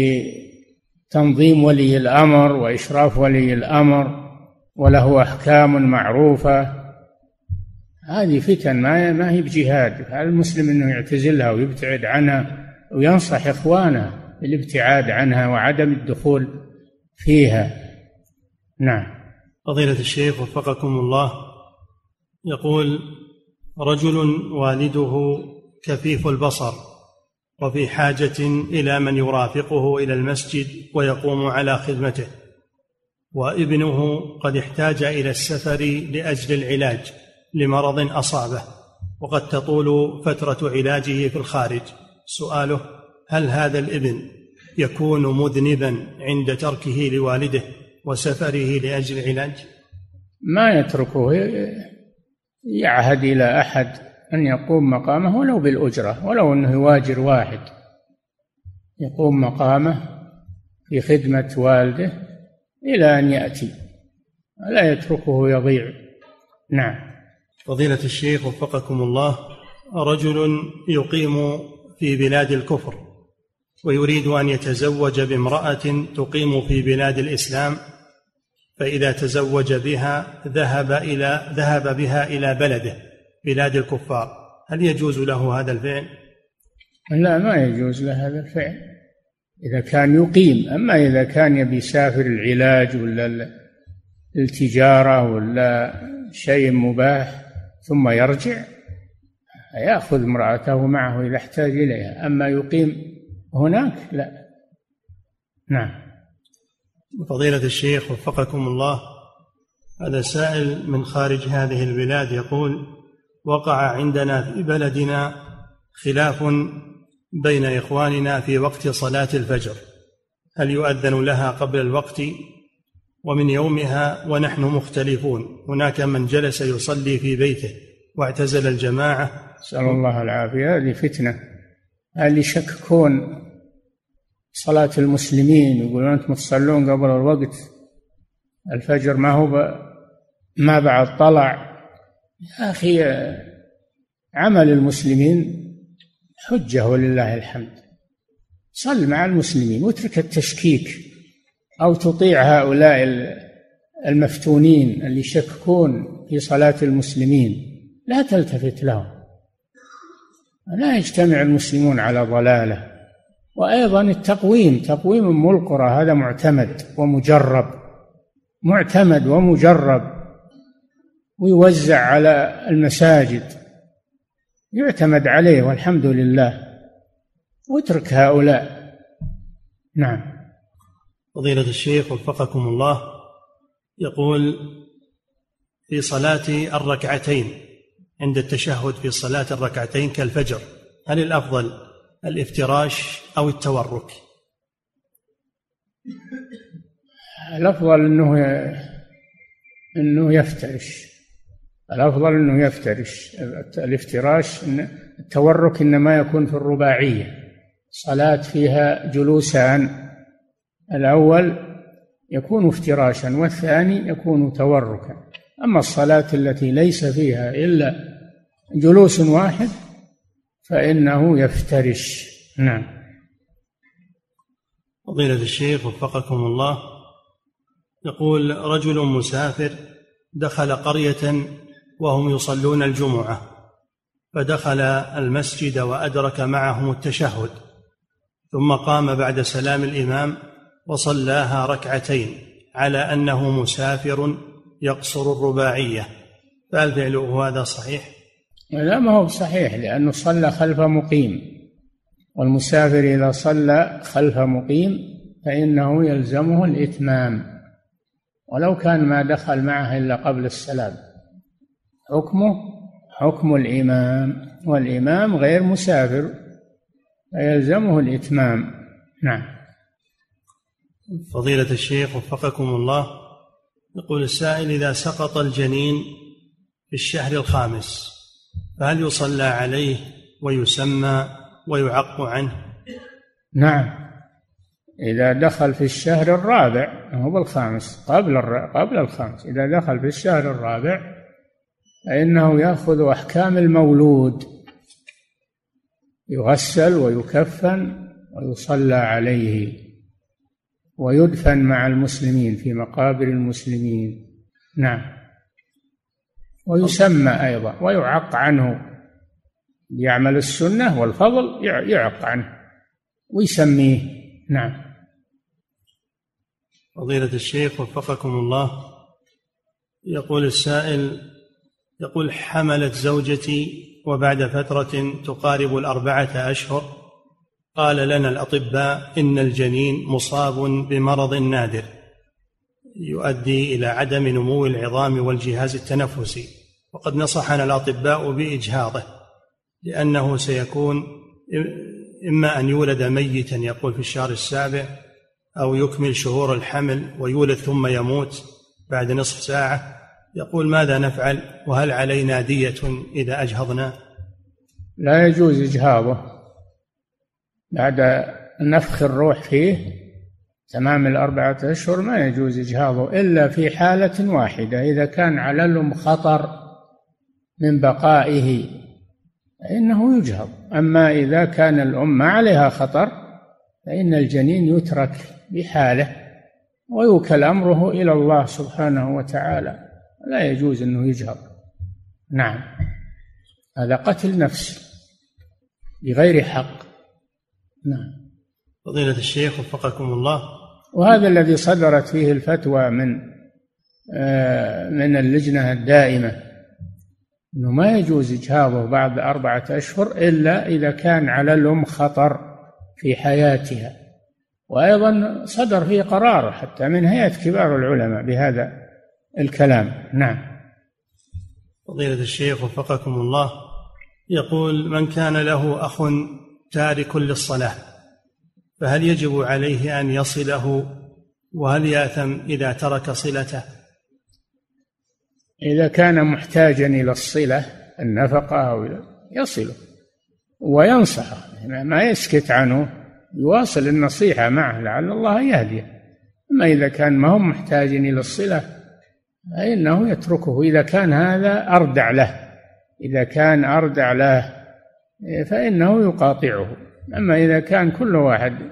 بتنظيم ولي الأمر وإشراف ولي الأمر وله أحكام معروفة. هذه فتن ما ما هي بجهاد. على المسلم إنه يعتزلها ويبتعد عنها وينصح إخوانه بالابتعاد عنها وعدم الدخول فيها؟ نعم. فضيلة الشيخ وفقكم الله يقول رجل والده كفيف البصر وفي حاجة إلى من يرافقه إلى المسجد ويقوم على خدمته وابنه قد احتاج إلى السفر لأجل العلاج. لمرض أصابه. وقد تطول فترة علاجه في الخارج. سؤاله هل هذا الابن يكون مذنبا عند تركه لوالده وسفره لأجل العلاج ما يتركه. يعهد إلى أحد أن يقوم مقامه ولو بالأجرة ولو أنه يواجر واحد. يقوم مقامه في خدمه والده إلى أن يأتي. لا يتركه يضيع. نعم. فضيلة الشيخ وفقكم الله رجل يقيم في بلاد الكفر ويريد أن يتزوج بامرأة تقيم في بلاد الإسلام فإذا تزوج بها ذهب إلى ذهب بها إلى بلده بلاد الكفار هل يجوز له هذا الفعل؟ لا ما يجوز له هذا الفعل إذا كان يقيم أما إذا كان يبي يسافر العلاج ولا التجارة ولا شيء مباح ثم يرجع يأخذ امرأته معه إذا احتاج إليها. أما يقيم هناك لا. نعم. فضيلة الشيخ وفقكم الله هذا سائل من خارج هذه البلاد يقول وقع عندنا في بلدنا خلاف بين إخواننا في وقت صلاة الفجر. هل يؤذن لها قبل الوقت ومن يومها ونحن مختلفون. هناك من جلس يصلي في بيته واعتزل الجماعة. نسأل الله العافية. هذه فتنة. اللي يشككون صلاة المسلمين يقولون أنتم تصلون قبل الوقت. الفجر ما هو ما بعد طلع. يا أخي عمل المسلمين حجة ولله الحمد. صل مع المسلمين واترك التشكيك. أو تطيع هؤلاء المفتونين اللي يشككون في صلاة المسلمين. لا تلتفت لهم. لا يجتمع المسلمون على ضلالة. وأيضا التقويم تقويم أم القرى هذا معتمد ومجرب. معتمد ومجرب. ويوزع على المساجد. يعتمد عليه والحمد لله. واترك هؤلاء. نعم. فضيلة الشيخ وفقكم الله يقول في صلاة الركعتين عند التشهد في صلاة الركعتين كالفجر هل الأفضل الافتراش أو التورك؟ الأفضل أنه أنه يفترش. الأفضل أنه يفترش. الافتراش التورك إنما يكون في الرباعية. صلاة فيها جلوسان. الأول يكون افتراشا والثاني يكون توركا. أما الصلاة التي ليس فيها إلا جلوس واحد فإنه يفترش. نعم. فضيلة الشيخ وفقكم الله يقول رجل مسافر دخل قرية وهم يصلون الجمعة فدخل المسجد وأدرك معهم التشهد ثم قام بعد سلام الإمام وصلاها ركعتين على أنه مسافر يقصر الرباعية. فهل فعله هذا صحيح؟ لا ما هو صحيح لأنه صلى خلف مقيم. والمسافر إذا صلى خلف مقيم فإنه يلزمه الإتمام. ولو كان ما دخل معه إلا قبل السلام. حكمه؟ حكم الإمام. والإمام غير مسافر فيلزمه الإتمام. نعم. فضيلة الشيخ وفقكم الله يقول السائل إذا سقط الجنين في الشهر الخامس فهل يصلى عليه ويسمى ويعق عنه؟ نعم. إذا دخل في الشهر الرابع هو بالخامس قبل قبل الخامس إذا دخل في الشهر الرابع فإنه يأخذ أحكام المولود. يغسل ويكفن ويصلى عليه. ويدفن مع المسلمين في مقابر المسلمين. نعم. ويسمى أيضا ويعق عنه. يعمل السنة والفضل يعق عنه. ويسميه. نعم. فضيلة الشيخ وفقكم الله. يقول السائل يقول حملت زوجتي وبعد فترة تقارب الأربعة أشهر. قال لنا الأطباء إن الجنين مصاب بمرض نادر يؤدي إلى عدم نمو العظام والجهاز التنفسي. وقد نصحنا الأطباء بإجهاضه لأنه سيكون إما أن يولد ميتا يقول في الشهر السابع أو يكمل شهور الحمل ويولد ثم يموت بعد نصف ساعة. يقول ماذا نفعل؟ وهل علينا دية إذا أجهضنا؟ لا يجوز إجهاضه. بعد نفخ الروح فيه تمام الأربعة أشهر ما يجوز إجهاضه إلا في حالة واحدة. إذا كان على الأم خطر من بقائه فإنه يجهض. أما إذا كان الأم ما عليها خطر فإن الجنين يترك بحاله ويوكل أمره إلى الله سبحانه وتعالى. لا يجوز أنه يجهض. نعم. هذا قتل نفس بغير حق. نعم. فضيلة الشيخ وفقكم الله. وهذا الذي صدرت فيه الفتوى من آه، من اللجنة الدائمة أنه ما يجوز إجهاضه بعد أربعة أشهر إلا إذا كان على الأم خطر في حياتها. وأيضا صدر فيه قرار حتى من هيئة كبار العلماء بهذا الكلام. نعم. فضيلة الشيخ وفقكم الله. يقول من كان له أخ تارك للصلاة فهل يجب عليه أن يصله؟ وهل يأثم إذا ترك صلته؟ إذا كان محتاجا إلى الصلة النفقة أو يصله وينصحه ما يسكت عنه يواصل النصيحة معه لعل الله يهديه. أما إذا كان ما هم محتاج إلى الصلة فإنه يتركه. إذا كان هذا أردع له إذا كان أردع له فإنه يقاطعه. أما إذا كان كل واحد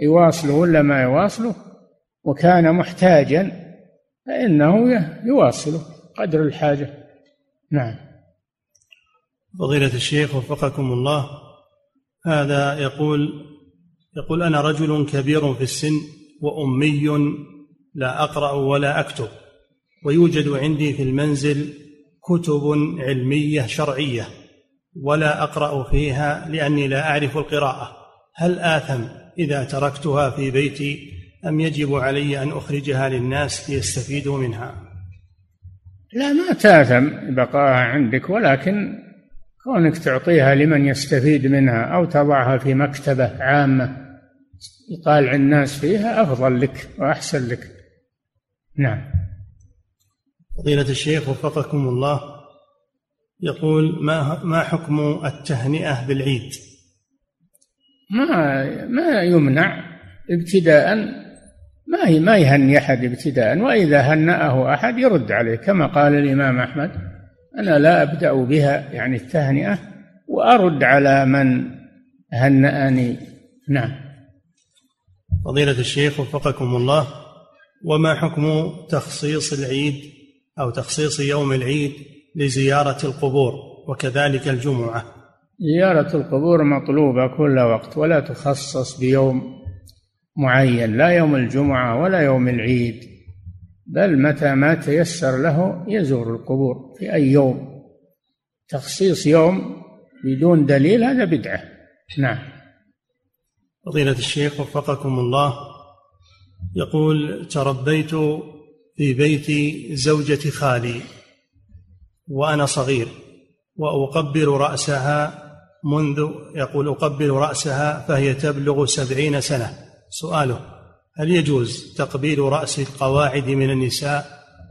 يواصله ولا ما يواصله وكان محتاجا فإنه يواصله قدر الحاجة. نعم. فضيلة الشيخ وفقكم الله. هذا يقول يقول أنا رجل كبير في السن وأمي لا أقرأ ولا أكتب ويوجد عندي في المنزل كتب علمية شرعية. ولا أقرأ فيها لأني لا أعرف القراءة. هل آثم إذا تركتها في بيتي أم يجب علي أن أخرجها للناس ليستفيدوا منها؟ لا ما تآثم بقاها عندك ولكن كونك تعطيها لمن يستفيد منها أو تضعها في مكتبة عامة يطالع الناس فيها أفضل لك وأحسن لك. نعم. فضيلة الشيخ وفقكم الله يقول ما ما حكم التهنئة بالعيد؟ ما ما يمنع ابتداء ما ما يهني أحد ابتداء وإذا هنأه أحد يرد عليه كما قال الإمام أحمد أنا لا أبدأ بها يعني التهنئة وأرد على من هنأني نعم فضيلة الشيخ وفقكم الله وما حكم تخصيص العيد أو تخصيص يوم العيد لزيارة القبور وكذلك الجمعة. زيارة القبور مطلوبة كل وقت ولا تخصص بيوم معين لا يوم الجمعة ولا يوم العيد بل متى ما تيسر له يزور القبور في أي يوم. تخصيص يوم بدون دليل هذا بدعة. نعم. فضيلة الشيخ وفقكم الله يقول تربيت في بيت زوجة خالي. وأنا صغير وأقبل رأسها منذ يقول أقبل رأسها فهي تبلغ سبعين سنة. سؤاله هل يجوز تقبيل رأس القواعد من النساء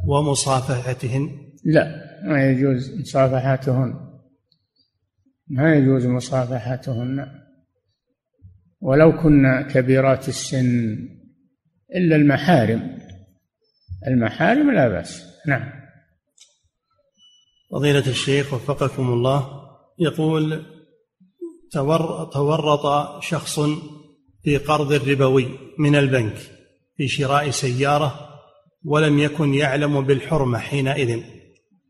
ومصافحتهن؟ لا ما يجوز مصافحتهن ما يجوز مصافحتهن ولو كنا كبيرات السن إلا المحارم. المحارم لا بأس. نعم. فضيلة الشيخ وفقكم الله يقول تورط شخص في قرض ربوي من البنك في شراء سيارة ولم يكن يعلم بالحرمة حينئذ.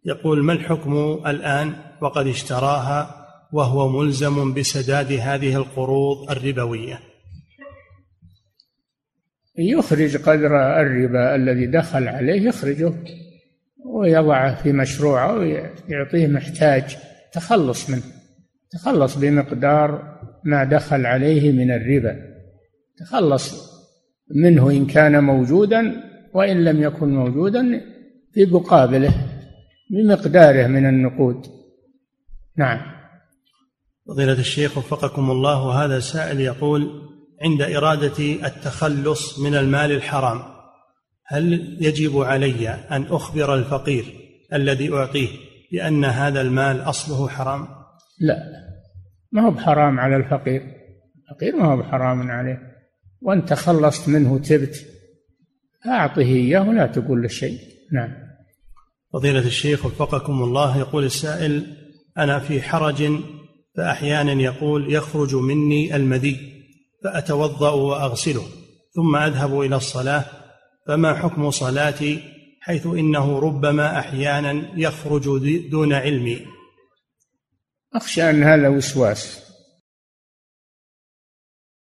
يقول ما الحكم الآن؟ وقد اشتراها وهو ملزم بسداد هذه القروض الربوية. يخرج قدر الربا الذي دخل عليه يخرجه. ويضعه في مشروعه ويعطيه محتاج تخلص منه. تخلص بمقدار ما دخل عليه من الربا. تخلص منه إن كان موجودا وإن لم يكن موجودا في مقابله بمقداره من النقود. نعم. فضيلة الشيخ وفقكم الله هذا سائل يقول عند إرادة التخلص من المال الحرام هل يجب علي أن أخبر الفقير الذي أعطيه بأن هذا المال أصله حرام؟ لا ما هو بحرام على الفقير. الفقير ما هو بحرام عليه. وأن تخلصت منه تبت أعطه إياه ولا تقول له شيء. نعم. فضيلة الشيخ وفقكم الله يقول السائل أنا في حرج فأحيانا يقول يخرج مني المذي فأتوضأ وأغسله ثم أذهب إلى الصلاة فما حكم صلاتي حيث إنه ربما أحيانا يخرج دون علمي؟ أخشى أن هذا وسواس.